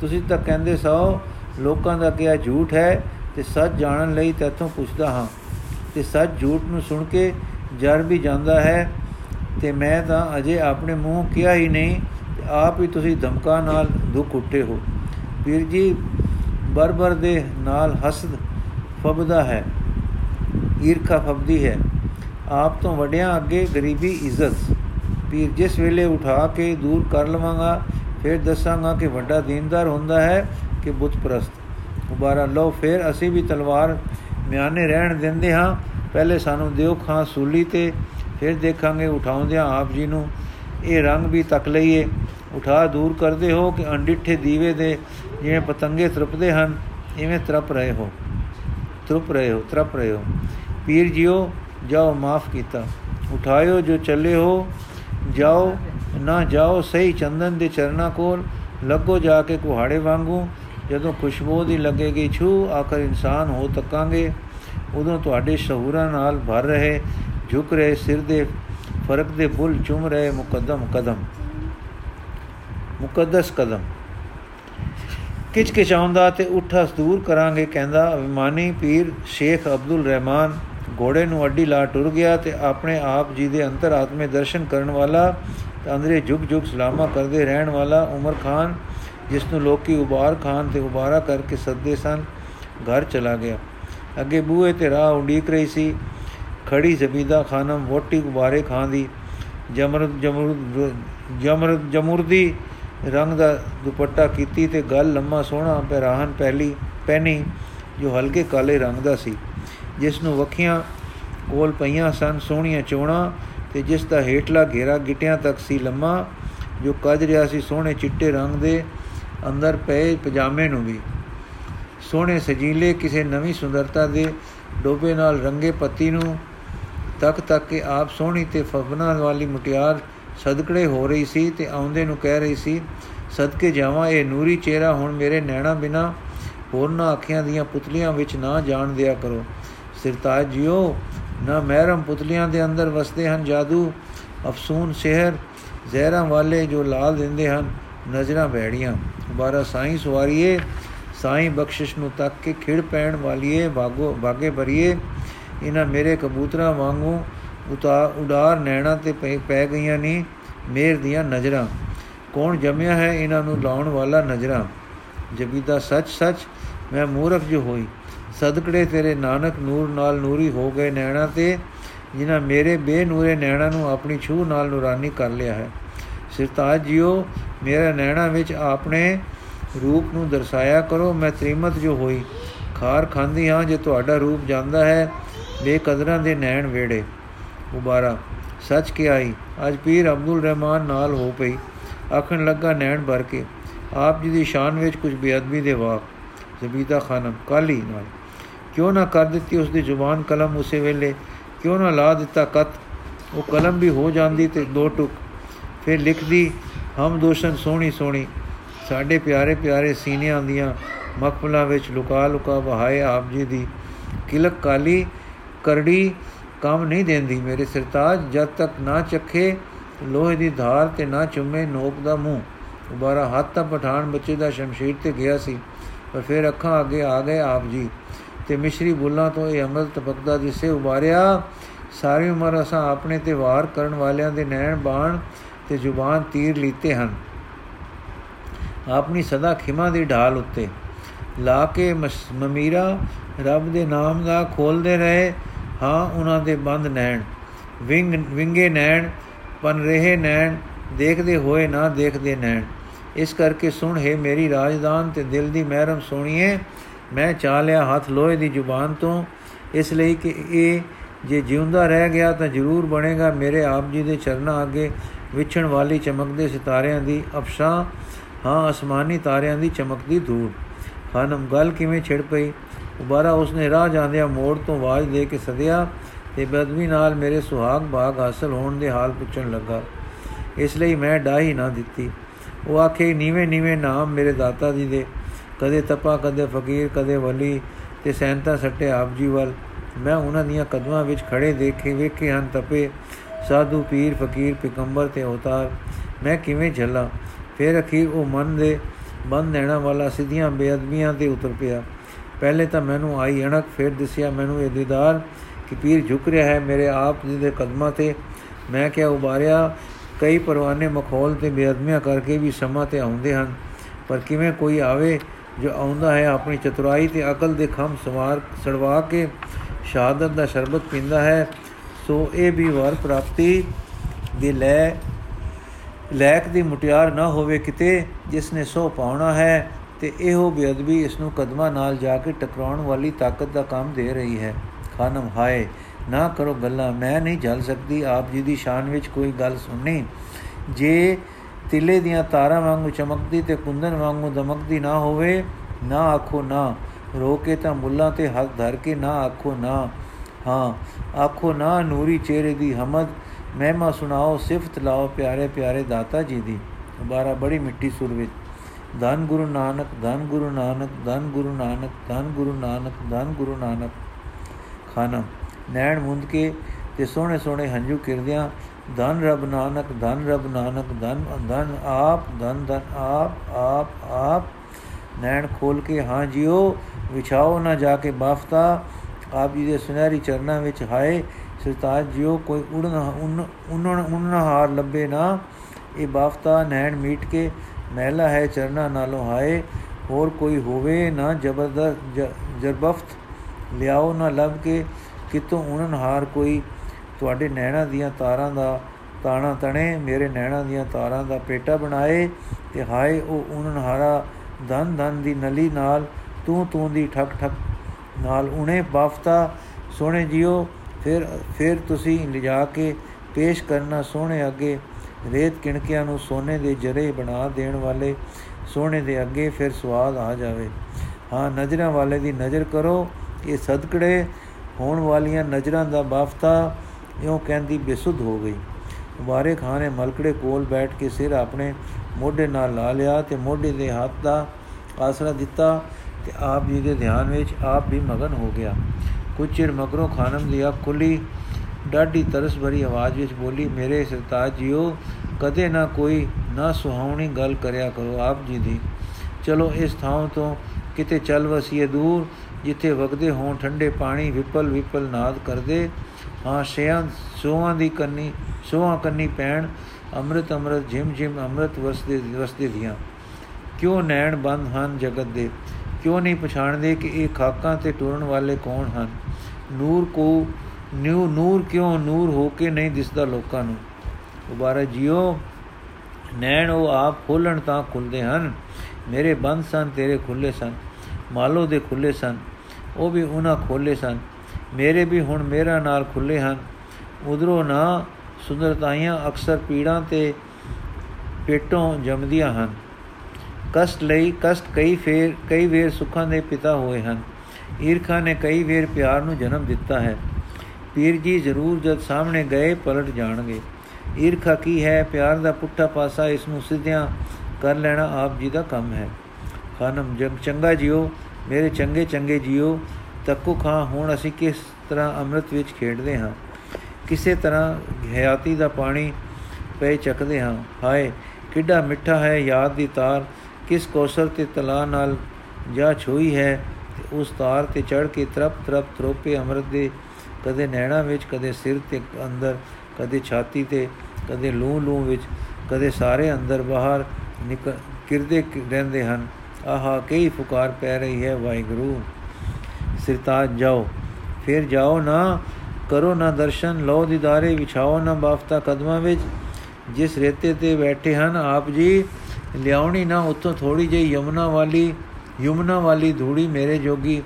Speaker 1: ਤੁਸੀਂ ਤਾਂ ਕਹਿੰਦੇ ਸੋ ਲੋਕਾਂ ਦਾ ਕਿਹਾ ਝੂਠ ਹੈ ਤੇ ਸੱਚ ਜਾਣਨ ਲਈ ਤੇਥੋਂ ਪੁੱਛਦਾ ਹਾਂ। ਤੇ ਸੱਚ ਝੂਠ ਨੂੰ ਸੁਣ ਕੇ ਜਰ ਵੀ ਜਾਂਦਾ ਹੈ ਤੇ ਮੈਂ ਤਾਂ ਅਜੇ ਆਪਣੇ ਮੂੰਹ ਕਿਹਾ ਹੀ ਨਹੀਂ, ਤੇ ਆਪ ਹੀ ਤੁਸੀਂ ਧਮਕਾ ਨਾਲ ਦੁੱਖ ਉੱਟੇ ਹੋ। ਪੀਰ ਜੀ, ਬਰਬਰ ਦੇ ਨਾਲ ਹਸਦ ਫਬਦਾ ਹੈ, ਈਰਖਾ ਫਬਦੀ ਹੈ। ਆਪ ਤੋਂ ਵੱਡਿਆਂ ਅੱਗੇ ਗਰੀਬੀ ਇੱਜ਼ਤ। ਪੀਰ ਜਿਸ ਵੇਲੇ ਉਠਾ ਕੇ ਦੂਰ ਕਰ ਲਵਾਂਗਾ, ਫਿਰ ਦੱਸਾਂਗਾ ਕਿ ਵੱਡਾ ਦੀਨਦਾਰ ਹੁੰਦਾ ਹੈ ਕਿ ਬੁੱਤ ਪ੍ਰਸਤ। ਉਬਾਰਾ ਲਓ, ਫਿਰ ਅਸੀਂ ਵੀ ਤਲਵਾਰ ਮਿਆਨੇ ਰਹਿਣ ਦਿੰਦੇ ਹਾਂ। ਪਹਿਲੇ ਸਾਨੂੰ ਦਿਓ ਖਾਂ ਸੂਲੀ ਤੇ, ਫਿਰ ਦੇਖਾਂਗੇ, ਉਠਾਉਂਦਿਆਂ ਆਪ ਜੀ ਨੂੰ। ਇਹ ਰੰਗ ਵੀ ਤੱਕ ਲਈਏ। ਉਠਾ ਦੂਰ ਕਰਦੇ ਹੋ ਕਿ ਅੰਡਿੱਠੇ ਦੀਵੇ ਦੇ ਜਿਵੇਂ ਪਤੰਗੇ ਤਰਪਦੇ ਹਨ, ਇਵੇਂ ਤਰਪ ਰਹੇ ਹੋ। ਤਰਪ ਰਹੇ ਹੋ, ਤਰਪ ਰਹੇ ਹੋ। ਪੀਰ ਜੀਓ, ਜਾਓ, ਮਾਫ ਕੀਤਾ। ਉਠਾਇਓ ਜੋ ਚੱਲੇ ਹੋ। ਜਾਓ, ਨਾ ਜਾਓ, ਸਹੀ ਚੰਦਨ ਦੇ ਚਰਨਾ ਕੋਲ। ਲੱਗੋ ਜਾ ਕੇ ਕੁਹਾੜੇ ਵਾਂਗੂ। ਜਦੋਂ ਖੁਸ਼ਬੂ ਦੀ ਲੱਗੇਗੀ, ਛੂ, ਆਖਰ ਇਨਸਾਨ ਹੋ ਤੱਕਾਂਗੇ। ਉਦੋਂ ਤੁਹਾਡੇ ਸ਼ਹੂਰਾਂ ਨਾਲ ਭਰ ਰਹੇ, ਝੁਕ ਰਹੇ ਸਿਰ ਦੇ ਫ਼ਰਕ ਦੇ ਬੁੱਲ ਚੁੰਮ ਰਹੇ ਮੁਕੱਦਮ ਕਦਮ। ਮੁਕੱਦਸ ਕਦਮ। ਕਿਚ ਕਿਚਾਉਂਦਾ ਤੇ ਉੱਠਾ ਦੂਰ ਕਰਾਂਗੇ, ਕਹਿੰਦਾ, ਅਭਿਮਾਨੀ ਪੀਰ ਸ਼ੇਖ ਅਬਦੁਲ ਰਹਿਮਾਨ, ਘੋੜੇ ਨੂੰ ਅੱਡੀ ਲਾ ਟੁਰ ਗਿਆ ਤੇ ਆਪਣੇ ਆਪ ਜੀ ਦੇ ਅੰਤਰ ਆਤਮੇ ਦਰਸ਼ਨ ਕਰਨ ਵਾਲਾ ਤੇ ਅੰਦਰੇ ਝੁਕ ਝੁਕ ਸਲਾਮਾ ਕਰਦੇ ਰਹਿਣ ਵਾਲਾ ਉਮਰ ਖਾਨ ਜਿਸ ਨੂੰ ਲੋਕੀ ਉਬਾਰ ਖਾਨ ਤੇ ਉਬਾਰਾ ਕਰਕੇ ਸੱਦੇ ਸਨ, ਘਰ ਚਲਾ ਗਿਆ। ਅੱਗੇ ਬੂਹੇ ਤੇ ਰਾਹ ਉਡੀਕ ਰਹੀ ਸੀ। ਖੜੀ ਜ਼ਬੀਦਾ ਖਾਨਮ ਵੋਟੀ ਉਬਾਰੇ ਖਾਨ ਦੀ। ਜਮਰਦ ਜਮਰਦ ਜਮਰਦ ਜਮੁਰਦੀ ਰੰਗ ਦਾ ਦੁਪੱਟਾ ਕੀਤੀ ਤੇ ਗੱਲ ਲੰਮਾ ਸੋਹਣਾ ਪਹਿਰਾਨ ਪਹਿਲੀ, ਪਹਿਨੀ ਜੋ ਹਲਕੇ ਕਾਲੇ ਰੰਗ ਦਾ ਸੀ। ਜਿਸ ਨੂੰ ਵਖੀਆਂ ਕੋਲ ਪਈਆਂ ਸਨ, ਸੋਹਣੀਆਂ ਚੋਣਾ ਤੇ ਜਿਸ ਦਾ ਹੇਠਲਾ ਘੇਰਾ ਗਿਟਿਆਂ ਤੱਕ ਸੀ ਲੰਮਾ, ਜੋ ਕੱਜ ਰਿਆ ਸੀ ਸੋਹਣੇ ਚਿੱਟੇ ਰੰਗ ਦੇ ਅੰਦਰ ਪਏ ਪਜਾਮੇ ਨੂੰ ਵੀ। ਸੋਹਣੇ ਸਜੀਲੇ ਕਿਸੇ ਨਵੀਂ ਸੁੰਦਰਤਾ ਦੇ ਡੋਬੇ ਨਾਲ ਰੰਗੇ ਪੱਤੀ ਨੂੰ ਤੱਕ ਤੱਕ ਕੇ ਆਪ ਸੋਹਣੀ ਤੇ ਫਬਨਾ ਵਾਲੀ ਮੁਟਿਆਰ ਸਦਕੜੇ ਹੋ ਰਹੀ ਸੀ ਤੇ ਆਉਂਦੇ ਨੂੰ ਕਹਿ ਰਹੀ ਸੀ, ਸਦਕੇ ਜਾਵਾਂ, ਇਹ ਨੂਰੀ ਚਿਹਰਾ ਹੁਣ ਮੇਰੇ ਨੈਣਾ ਬਿਨਾ ਹੋਰਨਾਂ ਅੱਖਾਂ ਦੀਆਂ ਪੁਤਲੀਆਂ ਵਿੱਚ ਨਾ ਜਾਣ ਦਿਆ ਕਰੋ। ਸਿਰਤਾਜ ਜਿਓ, ਨਾ ਮਹਿਰਮ ਪੁਤਲੀਆਂ ਦੇ ਅੰਦਰ ਵਸਦੇ ਹਨ ਜਾਦੂ। ਅਫਸੂਨ ਸ਼ਹਿਰ ਜ਼ਹਿਰਾਂ ਵਾਲੇ ਜੋ ਲਾਲ ਦਿੰਦੇ ਹਨ ਨਜ਼ਰਾਂ ਬੈੜੀਆਂ ਦੁਬਾਰਾ ਸਾਈਂ ਸਵਾਰੀਏ, ਸਾਈਂ ਬਖਸ਼ਿਸ਼ ਨੂੰ ਤੱਕ ਕੇ ਖਿੜ ਪੈਣ ਵਾਲੀਏ, ਭਾਗੋ, ਭਾਗੇ ਭਰੀਏ। ਇਹਨਾਂ ਮੇਰੇ ਕਬੂਤਰਾਂ ਵਾਂਗੂ ਉਤਾ, ਉਡਾਰ ਨੈਣਾ ਤੇ ਪੈ ਗਈਆਂ ਨਹੀਂ ਮੇਰ ਦੀਆਂ ਨਜ਼ਰਾਂ। ਕੌਣ ਜੰਮਿਆ ਹੈ ਇਹਨਾਂ ਨੂੰ ਲਾਉਣ ਵਾਲਾ ਨਜ਼ਰਾਂ? ਜਬੀਦਾ ਸੱਚ ਸੱਚ, ਮੈਂ ਮੂਰਖ ਜੋ ਹੋਈ। ਸਦਕੜੇ ਤੇਰੇ ਨਾਨਕ ਨੂਰ ਨਾਲ ਨੂਰੀ ਹੋ ਗਏ ਨੈਣਾ ਤੇ, ਜਿਨ੍ਹਾਂ ਮੇਰੇ ਬੇਨੂਰੇ ਨੈਣਾ ਨੂੰ ਆਪਣੀ ਛੂ ਨਾਲ ਨੂਰਾਨੀ ਕਰ ਲਿਆ ਹੈ। ਸਿਰਤਾਜ ਜੀਓ ਮੇਰਾ ਨੈਣਾ ਵਿੱਚ ਆਪਣੇ ਰੂਪ ਨੂੰ ਦਰਸਾਇਆ ਕਰੋ, ਮੈਂ ਤ੍ਰਿਮਤ ਜੋ ਹੋਈ, ਖਾਰ ਖਾਂਦੀ ਹਾਂ ਜੇ ਤੁਹਾਡਾ ਰੂਪ ਜਾਂਦਾ ਹੈ, ਬੇਕਦਰਾਂ ਦੇ ਨੈਣ ਵੇੜੇ ਉਬਾਰਾ, ਸੱਚ ਕੀ ਆਈ ਅੱਜ ਪੀਰ ਅਬਦੁਲ ਰਹਿਮਾਨ ਨਾਲ ਹੋ ਪਈ। ਆਖਣ ਲੱਗਾ, ਨੈਣ ਭਰ ਕੇ, ਆਪ ਜੀ ਦੀ ਸ਼ਾਨ ਵਿੱਚ ਕੁਝ ਬੇਅਦਬੀ ਦੇ ਵਾਕ, ਜ਼ਬੀਦਾ ਖਾਨਮ ਕਾਲੀ ਨਾਲ। ਕਿਉਂ ਨਾ ਕਰ ਦਿੱਤੀ ਉਸ ਦੀ ਜ਼ੁਬਾਨ ਕਲਮ ਉਸੇ ਵੇਲੇ, ਕਿਉਂ ਨਾ ਲਾ ਦਿੱਤਾ ਕਤ, ਉਹ ਕਲਮ ਵੀ ਹੋ ਜਾਂਦੀ ਤੇ ਦੋ ਟੁਕ, ਫਿਰ ਲਿਖਦੀ ਹਮ ਦੋਸ਼ਨ ਸੋਹਣੀ ਸੋਹਣੀ, ਸਾਡੇ ਪਿਆਰੇ ਪਿਆਰੇ ਸੀਨਿਆਂ ਦੀਆਂ ਮਖਮਲਾਂ ਵਿੱਚ ਲੁਕਾ ਲੁਕਾ ਵਹਾਏ ਆਪ ਜੀ ਦੀ। ਕਿਲਕ ਕਾਲੀ ਕਰੜੀ ਕੰਮ ਨਹੀਂ ਦਿੰਦੀ ਮੇਰੇ ਸਰਤਾਜ, ਜਦ ਤੱਕ ਨਾ ਚੱਖੇ ਲੋਹੇ ਦੀ ਧਾਰ ਤੇ ਨਾ ਚੁੰਮੇ ਨੋਕ ਦਾ ਮੂੰਹ। ਦੁਬਾਰਾ ਹੱਥ ਤਾਂ ਪਠਾਨ ਬੱਚੇ ਦਾ ਸ਼ਮਸ਼ੀਰ ਤੇ ਗਿਆ ਸੀ, ਪਰ ਫਿਰ ਅੱਖਾਂ ਅੱਗੇ ਆ ਗਏ ਆਪ ਜੀ ਤੇ ਮਿਸ਼ਰੀ ਬੁੱਲਾਂ ਤੋਂ ਇਹ ਅਮਲ ਤਪਕਦਾ ਜਿਸੇ ਉਬਾਰਿਆ, ਸਾਰੀ ਉਮਰ ਅਸਾਂ ਆਪਣੇ ਤੇ ਵਾਰ ਕਰਨ ਵਾਲਿਆਂ ਦੇ ਨੈਣ ਬਾਣ ਤੇ ਜ਼ੁਬਾਨ ਤੀਰ ਲੀਤੇ ਹਨ। ਆਪਣੀ ਸਦਾ ਖਿਮਾ ਦੀ ਢਾਲ ਉੱਤੇ ਲਾ ਕੇ ਮਮੀਰਾ ਰੱਬ ਦੇ ਨਾਮ ਦਾ ਖੋਲਦੇ ਰਹੇ। ਹਾਂ, ਉਹਨਾਂ ਦੇ ਬੰਦ ਨੈਣ, ਵਿੰਗ, ਵਿੰਗੇ ਨੈਣ ਪਨ ਰਹੇ ਨੈਣ, ਦੇਖਦੇ ਹੋਏ ਨਾ ਦੇਖਦੇ ਨੈਣ। ਇਸ ਕਰਕੇ ਸੁਣ, ਹੈ ਮੇਰੀ ਰਾਜਦਾਨ ਤੇ ਦਿਲ ਦੀ ਮਹਿਰਮ ਸੁਣੀਏ। ਮੈਂ ਚਾ ਲਿਆ ਹੱਥ ਲੋਹੇ ਦੀ ਜ਼ੁਬਾਨ ਤੋਂ। ਇਸ ਲਈ ਕਿ ਇਹ ਜੇ ਜਿਉਂਦਾ ਰਹਿ ਗਿਆ ਤਾਂ ਜ਼ਰੂਰ ਬਣੇਗਾ ਮੇਰੇ ਆਪ ਜੀ ਦੇ ਚਰਨਾਂ ਅੱਗੇ। ਵਿਛਣ ਵਾਲੀ ਚਮਕਦੇ ਸਿਤਾਰਿਆਂ ਦੀ ਅਫਸ਼ਾ, ਹਾਂ, ਅਸਮਾਨੀ ਤਾਰਿਆਂ ਦੀ ਚਮਕਦੀ ਧੂੜ। ਖਾਨਮ, ਗੱਲ ਕਿਵੇਂ ਛਿੜ ਪਈ? ਉਬਾਰਾ ਉਸਨੇ ਰਾਹ ਜਾਂਦਿਆਂ ਮੋੜ ਤੋਂ ਆਵਾਜ਼ ਦੇ ਕੇ ਸਦਿਆ, ਤੇ ਬਦਵੀ ਨਾਲ ਮੇਰੇ ਸੁਹਾਗ ਬਾਗ ਹਾਸਲ ਹੋਣ ਦੇ ਹਾਲ ਪੁੱਛਣ ਲੱਗਾ। ਇਸ ਲਈ ਮੈਂ ਡਾਹੀ ਨਾ ਦਿੱਤੀ। ਉਹ ਆਖੇ, ਨੀਵੇਂ ਨੀਵੇਂ ਨਾਮ ਮੇਰੇ ਦਾਤਾ ਜੀ ਦੇ। ਕਦੇ ਤਪਾ, ਕਦੇ ਫਕੀਰ, ਕਦੇ ਵਲੀ ਤੇ ਸੈਂਤਾ ਸੱਟੇ ਆਪ ਜੀ ਵੱਲ। ਮੈਂ ਉਹਨਾਂ ਦੀਆਂ ਕਦਮਾਂ ਵਿੱਚ ਖੜੇ ਦੇਖੇ, ਵੇਖੇ ਹਨ, ਤਪੇ ਸਾਧੂ, ਪੀਰ, ਫਕੀਰ ਪਿਕੰਬਰ ਤੇ ਅਵਤਾਰ। ਮੈਂ ਕਿਵੇਂ ਝੱਲਾ? ਫਿਰ ਅਖੀਰ ਉਹ ਮਨ ਦੇ ਬੰਦ ਲੈਣਾ ਵਾਲਾ ਸਿੱਧੀਆਂ ਬੇਅਦਬੀਆਂ ਤੇ ਉਤਰ ਪਿਆ। ਪਹਿਲੇ ਤਾਂ ਮੈਨੂੰ ਆਈ ਅਣਕ ਫਿਰ ਦਿਸਿਆ ਮੈਨੂੰ ਇਹ ਦੀਦਾਰ ਕਿ ਪੀਰ ਝੁਕ ਰਿਹਾ ਹੈ ਮੇਰੇ ਆਪ ਜੀ ਦੇ ਕਦਮਾਂ ਤੇ। ਮੈਂ ਕਿਹਾ, ਉਬਾਰਿਆ, ਕਈ ਪਰਵਾਨੇ ਮਖੌਲ ਤੇ ਬੇਅਦਮੀਆਂ ਕਰਕੇ ਵੀ ਸਮਾਂ ਤੇ ਆਉਂਦੇ ਹਨ। ਪਰ ਕਿਵੇਂ ਕੋਈ ਆਵੇ ਜੋ ਆਉਂਦਾ ਹੈ ਆਪਣੀ ਚਤੁਰਾਈ ਤੇ ਅਕਲ ਦੇ ਖੰਭ ਸਵਾਰ, ਸੜਵਾ ਕੇ ਸ਼ਹਾਦਤ ਦਾ ਸ਼ਰਬਤ ਪੀਂਦਾ ਹੈ? ਸੋ ਇਹ ਵੀ ਵਰ ਪ੍ਰਾਪਤੀ ਦੀ ਲੈ ਲੈਕ ਦੀ ਮੁਟਿਆਰ ਨਾ ਹੋਵੇ ਕਿਤੇ, ਜਿਸ ਨੇ ਸੋ ਪਾਉਣਾ ਹੈ ਤੇ ਇਹੋ ਬੇਅਦਬੀ ਇਸ ਨੂੰ ਕਦਮਾਂ ਨਾਲ ਜਾ ਕੇ ਟਕਰਾਉਣ ਵਾਲੀ ਤਾਕਤ ਦਾ ਕੰਮ ਦੇ ਰਹੀ ਹੈ। ਖਾਨਮ, ਹਾਏ, ਨਾ ਕਰੋ ਗੱਲਾਂ, ਮੈਂ ਨਹੀਂ ਜਲ ਸਕਦੀ, ਆਪ ਜੀ ਦੀ ਸ਼ਾਨ ਵਿੱਚ ਕੋਈ ਗੱਲ ਸੁਣਨੀ। ਜੇ ਤਿਲੇ ਦੀਆਂ ਤਾਰਾਂ ਵਾਂਗੂ ਚਮਕਦੀ ਤੇ ਕੁੰਦਨ ਵਾਂਗੂ ਦਮਕਦੀ ਨਾ ਹੋਵੇ, ਨਾ ਆਖੋ ਨਾ। ਰੋਕੇ ਤਾਂ ਮੁੱਲਾਂ ਤੇ ਹੱਥ ਧਰ ਕੇ ਨਾ ਆਖੋ ਨਾ। ਹਾਂ, ਆਖੋ ਨਾ, ਨੂਰੀ ਚਿਹਰੇ ਦੀ ਹਮਦ, ਮਹਿਮਾ ਸੁਣਾਓ, ਸਿਫਤ ਲਾਓ ਪਿਆਰੇ ਪਿਆਰੇ ਦਾਤਾ ਜੀ ਦੀ। ਦੁਬਾਰਾ ਬੜੀ ਮਿੱਠੀ ਸੁਰ ਵਿੱਚ, ਧੰਨ ਗੁਰੂ ਨਾਨਕ, ਧੰਨ ਗੁਰੂ ਨਾਨਕ, ਧੰਨ ਗੁਰੂ ਨਾਨਕ, ਧੰਨ ਗੁਰੂ ਨਾਨਕ, ਧੰਨ ਗੁਰੂ ਨਾਨਕ। ਖਾਨਮ ਨੈਣ ਮੁੰਦ ਕੇ ਤੇ ਸੋਹਣੇ ਸੋਹਣੇ ਹੰਝੂ ਕਿਰਦਿਆਂ, ਧੰਨ ਰਬ ਨਾਨਕ, ਧੰਨ ਰਬ ਨਾਨਕ, ਧੰਨ ਧੰਨ ਆਪ, ਧੰਨ ਧੰਨ ਆਪ ਆਪ ਆਪ। ਨੈਣ ਖੋਲ ਕੇ, ਹਾਂ ਜਿਓ, ਵਿਛਾਓ ਨਾ ਜਾ ਕੇ ਬਾਫਤਾ ਆਪ ਜੀ ਦੇ ਸੁਨਹਿਰੀ ਚਰਨਾਂ ਵਿੱਚ ਹਾਏ, ਸਰਤਾਜ ਜਿਓ ਕੋਈ ਉੜਨ ਉਨਣ ਉਨਣ ਹਾਰ ਲੱਭੇ ਨਾ। ਇਹ ਬਾਫਤਾ ਨੈਣ ਮੀਟ ਕੇ ਮਹਿਲਾ ਹੈ ਚਰਨਾਂ ਨਾਲੋਂ ਹਾਏ, ਹੋਰ ਕੋਈ ਹੋਵੇ ਨਾ ਜ਼ਬਰਦਸਤ ਜਰਬਫਤ। ਲਿਆਓ ਨਾ ਲੱਭ ਕੇ ਕਿਤੋਂ ਉਣਨ ਹਾਰ ਕੋਈ। ਤੁਹਾਡੇ ਨੈਣਾ ਦੀਆਂ ਤਾਰਾਂ ਦਾ ਤਾਣਾ ਤਣੇ, ਮੇਰੇ ਨੈਣਾ ਦੀਆਂ ਤਾਰਾਂ ਦਾ ਪੇਟਾ ਬਣਾਏ ਤੇ ਹਾਏ, ਉਹ ਉਣਨ ਹਾਰਾ ਧਨ ਧਨ ਦੀ ਨਲੀ ਨਾਲ ਤੂੰ ਤੂੰ ਦੀ ਠਕ ਠਕ ਨਾਲ ਉਣੇ ਬਾਫਤਾ ਸੋਹਣੇ ਜਿਓ, ਫਿਰ ਫਿਰ ਤੁਸੀਂ ਲਿਜਾ ਕੇ ਪੇਸ਼ ਕਰਨਾ ਸੋਹਣੇ ਅੱਗੇ। ਰੇਤ ਕਿਣਕਿਆਂ ਨੂੰ ਸੋਨੇ ਦੇ ਜਰੇ ਬਣਾ ਦੇਣ ਵਾਲੇ ਸੋਹਣੇ ਦੇ ਅੱਗੇ ਫਿਰ ਸਵਾਦ ਆ ਜਾਵੇ। ਹਾਂ, ਨਜ਼ਰਾਂ ਵਾਲੇ ਦੀ ਨਜ਼ਰ ਕਰੋ। ਇਹ ਸਦਕੜੇ ਹੋਣ ਵਾਲੀਆਂ ਨਜ਼ਰਾਂ ਦਾ ਬਾਫਤਾ ਇਉਂ ਕਹਿੰਦੀ ਬੇਸੁੱਧ ਹੋ ਗਈ। ਮੁਬਾਰੇ ਖਾਨ ਨੇ ਮਲਕੜੇ ਕੋਲ ਬੈਠ ਕੇ ਸਿਰ ਆਪਣੇ ਮੋਢੇ ਨਾਲ ਲਾ ਲਿਆ ਤੇ ਮੋਢੇ ਦੇ ਹੱਥ ਦਾ ਆਸਰਾ ਦਿੱਤਾ। ਤੇ ਆਪ ਜੀ ਦੇ ਧਿਆਨ ਵਿੱਚ ਆਪ ਵੀ ਮਗਨ ਹੋ ਗਿਆ। ਕੁਝ ਚਿਰ ਮਗਰੋਂ ਖਾਨਮ ਦੀ ਅੱਖ ਖੁੱਲੀ। ਡਾਢੀ ਤਰਸ ਭਰੀ ਆਵਾਜ਼ ਵਿੱਚ ਬੋਲੀ, ਮੇਰੇ ਸਰਤਾਜ ਜੀਓ, ਕਦੇ ਨਾ ਕੋਈ ਨਾ ਸੁਹਾਵਣੀ ਗੱਲ ਕਰਿਆ ਕਰੋ ਆਪ ਜੀ ਦੀ। ਚਲੋ ਇਸ ਥਾਂ ਤੋਂ ਕਿਤੇ ਚੱਲ ਵਸੀਏ ਦੂਰ, ਜਿੱਥੇ ਵਗਦੇ ਹੋਣ ਠੰਡੇ ਪਾਣੀ ਵਿਪਲ ਵਿਪਲ ਨਾਦ ਕਰਦੇ। ਹਾਂ, ਸ਼ਿਆਂ, ਸੋਹਾਂ ਦੀ ਕੰਨੀ, ਸੋਹਾਂ ਕੰਨੀ ਪੈਣ, ਅੰਮ੍ਰਿਤ ਅੰਮ੍ਰਿਤ, ਜਿਮ ਜਿਮ ਅੰਮ੍ਰਿਤ ਵਸਦੇ ਵਸਦੇ ਦੀਆਂ। ਕਿਉਂ ਨੈਣ ਬੰਦ ਹਨ ਜਗਤ ਦੇ? ਕਿਉਂ ਨਹੀਂ ਪਛਾਣਦੇ ਕਿ ਇਹ ਖਾਕਾਂ ਤੇ ਟੁਰਨ ਵਾਲੇ ਕੌਣ ਹਨ? ਨੂਰ ਕੋ, ਨਿਊ ਨੂਰ ਕਿਉਂ ਨੂਰ ਹੋ ਕੇ ਨਹੀਂ ਦਿਸਦਾ ਲੋਕਾਂ ਨੂੰ? ਉਬਾਰਾ ਜਿਉ ਨੈਣ ਉਹ ਆਪ ਖੋਲਣ ਤਾਂ ਖੁੱਲਦੇ ਹਨ। ਮੇਰੇ ਬੰਦ ਸਨ, ਤੇਰੇ ਖੁੱਲੇ ਸਨ। ਮਾਲੋ ਦੇ ਖੁੱਲੇ ਸਨ, ਉਹ ਵੀ ਉਹਨਾਂ ਖੋਲੇ ਸਨ। ਮੇਰੇ ਵੀ ਹੁਣ ਮੇਰਾ ਨਾਲ ਖੁੱਲੇ ਹਨ। ਉਧਰੋਂ ਨਾ ਸੁੰਦਰਤਾਈਆਂ ਅਕਸਰ ਪੀੜਾਂ ਤੇ ਪੇਟੋਂ ਜੰਮਦੀਆਂ ਹਨ। ਕਸ਼ਟ ਲਈ ਕਸ਼ਟ ਕਈ ਫੇਰ, ਕਈ ਵੇਰ ਸੁੱਖਾਂ ਦੇ ਪਿਤਾ ਹੋਏ ਹਨ। ਈਰਖਾ ਨੇ ਕਈ ਵੇਰ ਪਿਆਰ ਨੂੰ ਜਨਮ ਦਿੱਤਾ ਹੈ। ਪੀਰ ਜੀ ਜ਼ਰੂਰ ਜਦ ਸਾਹਮਣੇ ਗਏ ਪਲਟ ਜਾਣਗੇ। ਈਰਖਾ ਕੀ ਹੈ? ਪਿਆਰ ਦਾ ਪੁੱਠਾ ਪਾਸਾ ਇਸ ਨੂੰ ਸਿੱਧਿਆਂ ਕਰ ਲੈਣਾ ਆਪ ਜੀ ਦਾ ਕੰਮ ਹੈ। ਖਾਨਮ ਜਗ, ਚੰਗਾ ਜਿਓ, ਮੇਰੇ ਚੰਗੇ ਚੰਗੇ ਜਿਓ, ਤੱਕੂ ਖਾਂ, ਹੁਣ ਅਸੀਂ ਕਿਸ ਤਰ੍ਹਾਂ ਅੰਮ੍ਰਿਤ ਵਿੱਚ ਖੇਡਦੇ ਹਾਂ? ਕਿਸੇ ਤਰ੍ਹਾਂ ਹਯਾਤੀ ਦਾ ਪਾਣੀ ਪੈ ਚੱਕਦੇ ਹਾਂ। ਹਾਏ, ਕਿੱਡਾ ਮਿੱਠਾ ਹੈ ਯਾਦ ਦੀ ਤਾਰ। ਕਿਸ ਕੌਸਰ ਤੇ ਤਲਾ ਨਾਲ ਜਾ ਛੋਈ ਹੈ ਤੇ ਉਸ ਤਾਰ ਤੇ ਚੜ ਕੇ ਤਰਪ ਤਰਪ ਤਰੋਪੇ ਅੰਮ੍ਰਿਤ ਦੇ ਕਦੇ ਨੈਣਾ ਵਿੱਚ, ਕਦੇ ਸਿਰ ਤੇ ਅੰਦਰ, ਕਦੇ ਛਾਤੀ ਤੇ, ਕਦੇ ਲੂ ਲੂ ਵਿੱਚ, ਕਦੇ ਸਾਰੇ ਅੰਦਰ ਬਾਹਰ ਨਿਕਲ ਕਿਰਦੇ ਰਹਿੰਦੇ ਹਨ। ਆਹਾ, ਕਈ ਫੁਕਾਰ ਪੈ ਰਹੀ ਹੈ ਵਾਹਿਗੁਰੂ। ਸਿਰਤਾਜ ਜਾਓ। ਫਿਰ ਜਾਓ ਨਾ, ਕਰੋ ਨਾ ਦਰਸ਼ਨ, ਲਓ ਦੀਦਾਰੇ, ਵਿਛਾਓ ਨਾ ਬਾਫਤਾ ਕਦਮਾਂ ਵਿੱਚ। ਜਿਸ ਰੇਤੇ ਤੇ ਬੈਠੇ ਹਨ ਆਪ ਜੀ ਲਿਆਉਣੀ ਨਾ, ਉਤੋਂ ਥੋੜੀ ਜਿਹੀ ਯਮਨਾ ਵਾਲੀ ਯਮਨਾ ਵਾਲੀ ਧੂੜੀ ਮੇਰੇ ਜੋਗੀ।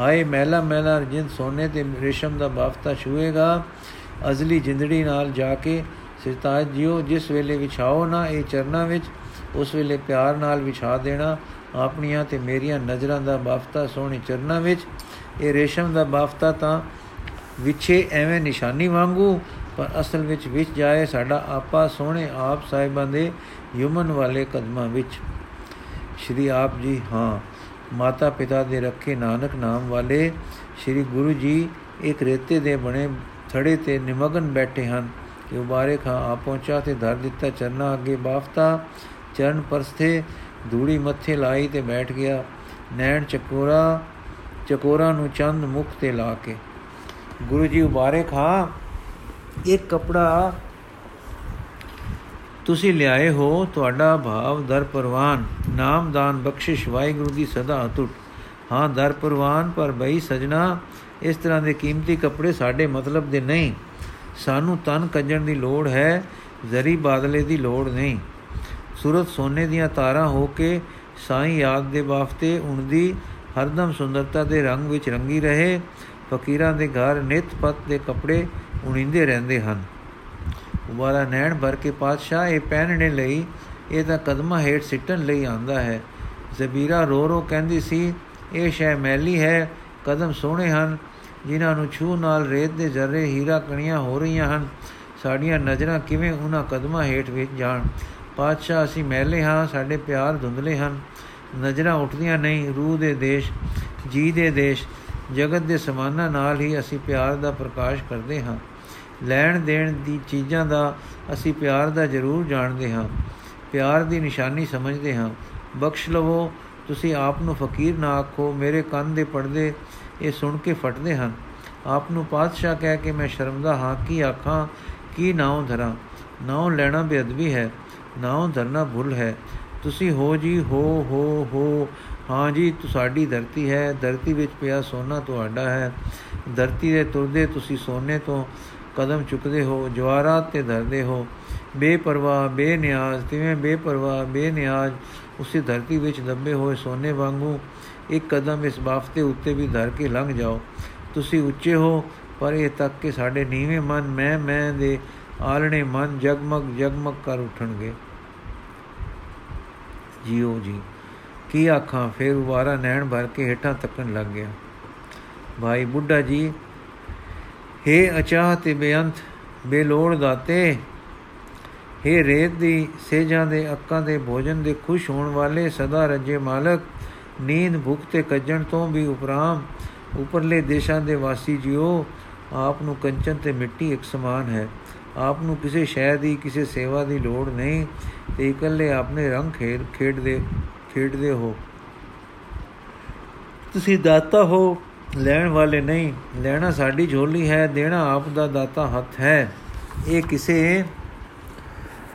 Speaker 1: ਹਾਏ ਮਹਿਲਾ ਮਹਿਲਾ ਜਿੰਦ ਸੋਨੇ ਤੇ ਰੇਸ਼ਮ ਦਾ ਬਾਫਤਾ ਛੂਏਗਾ। ਅਜ਼ਲੀ ਜਿੰਦੜੀ ਨਾਲ ਜਾ ਕੇ ਸਿਰਤਾਜ ਜਿਉ ਜਿਸ ਵੇਲੇ ਵਿਛਾਓ ਨਾ ਇਹ ਚਰਨਾਂ ਵਿੱਚ, ਉਸ ਵੇਲੇ ਪਿਆਰ ਨਾਲ ਵਿਛਾ ਦੇਣਾ। ਆਪਣੀਆਂ ਤੇ ਮੇਰੀਆਂ ਨਜ਼ਰਾਂ ਦਾ ਬਾਫਤਾ ਸੋਹਣੀ ਚਰਨਾਂ ਵਿੱਚ। ਇਹ ਰੇਸ਼ਮ ਦਾ ਬਾਫਤਾ ਤਾਂ ਵਿਛੇ ਐਵੇਂ ਨਿਸ਼ਾਨੀ ਵਾਂਗੂ, ਪਰ ਅਸਲ ਵਿੱਚ ਵਿੱਚ ਜਾਏ ਸਾਡਾ ਆਪਾ ਸੋਹਣੇ ਆਪ ਸਾਹਿਬਾਂ ਦੇ ਯੁਮਨ ਵਾਲੇ ਕਦਮਾਂ ਵਿੱਚ, ਸ਼੍ਰੀ ਆਪ ਜੀ, ਹਾਂ ਮਾਤਾ ਪਿਤਾ ਦੇ ਰੱਖੇ ਨਾਨਕ ਨਾਮ ਵਾਲੇ ਸ਼੍ਰੀ ਗੁਰੂ ਜੀ ਇੱਕ ਰੇਤੇ ਦੇ ਬਣੇ ਥੜੇ ਤੇ ਨਿਮਗਨ ਬੈਠੇ ਹਨ। ਕਿ ਉਬਾਰੇ ਖਾਂ ਆ ਪਹੁੰਚਾ ਤੇ ਧਰ ਦਿੱਤਾ ਚਰਨਾ ਅੱਗੇ ਬਾਫਤਾ। ਚਰਨ ਪਰਸਥੇ ਧੂੜੀ ਮੱਥੇ ਲਾਈ ਤੇ ਬੈਠ ਗਿਆ। ਨੈਣ ਚਕੋਰਾ ਚਕੋਰਾ ਨੂੰ ਚੰਦ ਮੁਖ ਤੇ ਲਾ ਕੇ। ਗੁਰੂ ਜੀ, ਉਬਾਰੇ ਖਾਂ, ਇੱਕ ਕਪੜਾ ਤੁਸੀਂ ਲਿਆਏ ਹੋ ਤੁਹਾਡਾ ਭਾਵ ਦਰ ਪਰਵਾਨ ਨਾਮਦਾਨ ਬਖਸ਼ਿਸ਼, ਵਾਹਿਗੁਰੂ ਦੀ ਸਦਾ ਅਟੁੱਟ। ਹਾਂ ਦਰ ਪਰਵਾਨ ਪਰ ਬਈ ਸਜਣਾ, ਇਸ ਤਰ੍ਹਾਂ ਦੇ ਕੀਮਤੀ ਕੱਪੜੇ ਸਾਡੇ ਮਤਲਬ ਦੇ ਨਹੀਂ। ਸਾਨੂੰ ਤਨ ਕੱਜਣ ਦੀ ਲੋੜ ਹੈ, ਜ਼ਰੀ ਬਾਦਲੇ ਦੀ ਲੋੜ ਨਹੀਂ। ਸੂਰਤ ਸੋਨੇ ਦੀਆਂ ਤਾਰਾਂ ਹੋ ਕੇ ਸਾਈਂ ਯਾਦ ਦੇ ਬਾਫਤੇ ਉਣਦੀ ਹਰਦਮ ਸੁੰਦਰਤਾ ਦੇ ਰੰਗ ਵਿੱਚ ਰੰਗੀ ਰਹੇ। ਫਕੀਰਾਂ ਦੇ ਘਰ ਨਿਤ ਪਤ ਦੇ ਕੱਪੜੇ ਉਣਿੰਦੇ ਰਹਿੰਦੇ ਹਨ। ਉਬਾਰਾ ਨੈਣ ਭਰ ਕੇ ਪਾਤਸ਼ਾਹ ਇਹ ਪਹਿਨਣੇ ਲਈ ਇਹ ਤਾਂ ਕਦਮਾਂ ਹੇਠ ਸਿੱਟਣ ਲਈ ਆਂਦਾ ਹੈ। ਜ਼ਬੀਰਾ ਰੋ ਰੋ ਕਹਿੰਦੀ ਸੀ, ਇਹ ਸ਼ੈ ਮੈਲੀ ਹੈ, ਕਦਮ ਸੋਹਣੇ ਹਨ, ਜਿਨ੍ਹਾਂ ਨੂੰ ਛੂ ਨਾਲ ਰੇਤ ਦੇ ਜ਼ਰੇ ਹੀਰਾ ਕਣੀਆਂ ਹੋ ਰਹੀਆਂ ਹਨ, ਸਾਡੀਆਂ ਨਜ਼ਰਾਂ ਕਿਵੇਂ ਉਹਨਾਂ ਕਦਮਾਂ ਹੇਠ ਵਿੱਚ ਜਾਣ। ਪਾਤਸ਼ਾਹ, ਅਸੀਂ ਮਹਿਲੇ ਹਾਂ, ਸਾਡੇ ਪਿਆਰ ਧੁੰਦਲੇ ਹਨ, ਨਜ਼ਰਾਂ ਉੱਠਦੀਆਂ ਨਹੀਂ, ਰੂਹ ਦੇ ਦੇਸ਼, ਜੀ ਦੇ ਦੇਸ਼, ਜਗਤ ਦੇ ਸਮਾਨਾਂ ਨਾਲ ਹੀ ਅਸੀਂ ਪਿਆਰ ਦਾ ਪ੍ਰਕਾਸ਼ ਕਰਦੇ ਹਾਂ। ਲੈਣ ਦੇਣ ਦੀ ਚੀਜ਼ਾਂ ਦਾ ਅਸੀਂ ਪਿਆਰ ਦਾ ਜ਼ਰੂਰ ਜਾਣਦੇ ਹਾਂ। ਪਿਆਰ ਦੀ ਨਿਸ਼ਾਨੀ ਸਮਝਦੇ ਹਾਂ। ਬਖਸ਼ ਲਵੋ, ਤੁਸੀਂ ਆਪ ਨੂੰ ਫਕੀਰ ਨਾ ਆਖੋ। ਮੇਰੇ ਕੰਨ ਦੇ ਪਰਦੇ ਇਹ ਸੁਣ ਕੇ ਫਟਦੇ ਹਨ। ਆਪ ਨੂੰ ਪਾਤਸ਼ਾਹ ਕਹਿ ਕੇ ਮੈਂ ਸ਼ਰਮਦਾ ਹਾਂ, ਕੀ ਆਖਾਂ, ਕੀ ਨਾਉ ਧਰਾਂ? ਨਾਉ ਲੈਣਾ ਬੇਅਦਬੀ ਹੈ, ਨਾਉ ਧਰਨਾ ਭੁੱਲ ਹੈ। ਤੁਸੀਂ ਹੋ ਜੀ, ਹੋ ਹੋ ਹੋ। ਹਾਂ ਜੀ, ਤੁਹਾਡੀ ਧਰਤੀ ਹੈ। ਧਰਤੀ ਵਿੱਚ ਪਿਆ ਸੋਨਾ ਤੁਹਾਡਾ ਹੈ। ਧਰਤੀ ਦੇ ਤੁਰਦੇ ਤੁਸੀਂ ਸੋਨੇ ਤੋਂ ਕਦਮ ਚੁੱਕਦੇ ਹੋ ਜਵਾਰਾਤ ਤੇ ਧਰਦੇ ਹੋ। ਬੇਪਰਵਾਹ, ਬੇਨਿਆਜ਼, ਤਿਵੇਂ ਬੇਪਰਵਾਹ, ਬੇਨਿਆਜ਼, ਉਸੇ ਧਰਤੀ ਵਿੱਚ ਦੱਬੇ ਹੋਏ ਸੋਨੇ ਵਾਂਗੂ ਇੱਕ ਕਦਮ ਇਸ ਬਾਫਤੇ ਉੱਤੇ ਵੀ ਧਰ ਕੇ ਲੰਘ ਜਾਓ। ਤੁਸੀਂ ਉੱਚੇ ਹੋ, ਪਰ ਇਹ ਤੱਕ ਕਿ ਸਾਡੇ ਨੀਵੇਂ ਮਨ, ਮੈਂ ਮੈਂ ਦੇ ਆਲਣੇ ਮਨ ਜਗਮਗ ਜਗਮਗ ਕਰ ਉਠਣਗੇ। ਜੀਓ ਜੀ, ਕੀ ਆਖਾਂ, ਫੇਰ ਉਵਾਰਾ ਨੈਣ ਭਰ ਕੇ ਹੇਠਾਂ ਤੱਕਣ ਲੱਗ ਗਿਆ। ਭਾਈ ਬੁੱਢਾ ਜੀ हे ਅਚਾਹ ਤੇ ਬੇਅੰਤ, ਬੇਲੋੜ ਦਾਤੇ हे ਰੇਤ ਦੀ ਸੇਜਾਂ ਦੇ ਅੱਕਾਂ ਦੇ ਭੋਜਨ ਦੇ ਖੁਸ਼ ਹੋਣ ਵਾਲੇ ਸਦਾ ਰੱਜੇ ਮਾਲਕ, ਨੀਂਦ ਭੁੱਖ ਤੇ ਕੱਜਣ ਤੋਂ ਵੀ ਉਪਰਾਮ, ਉਪਰਲੇ ਦੇਸ਼ਾਂ ਦੇ ਵਾਸੀ ਜਿਓ, ਆਪ ਨੂੰ ਕੰਚਨ ਤੇ ਮਿੱਟੀ ਇੱਕ ਸਮਾਨ ਹੈ। ਆਪ ਨੂੰ ਕਿਸੇ ਸ਼ੈ ਦੀ, ਕਿਸੇ ਸੇਵਾ ਦੀ ਲੋੜ ਨਹੀਂ, ਤੇ ਇਕੱਲੇ ਆਪਣੇ ਰੰਗ ਖੇਡ, ਖੇਡਦੇ ਖੇਡਦੇ ਹੋ। ਤੁਸੀਂ ਦਾਤਾ ਹੋ ਲੈਣ ਵਾਲੇ ਨਹੀਂ, ਲੈਣਾ ਸਾਡੀ ਝੋਲੀ ਹੈ, ਦੇਣਾ ਆਪ ਦਾ ਦਾਤਾ ਹੱਥ ਹੈ। ਇਹ ਕਿਸੇ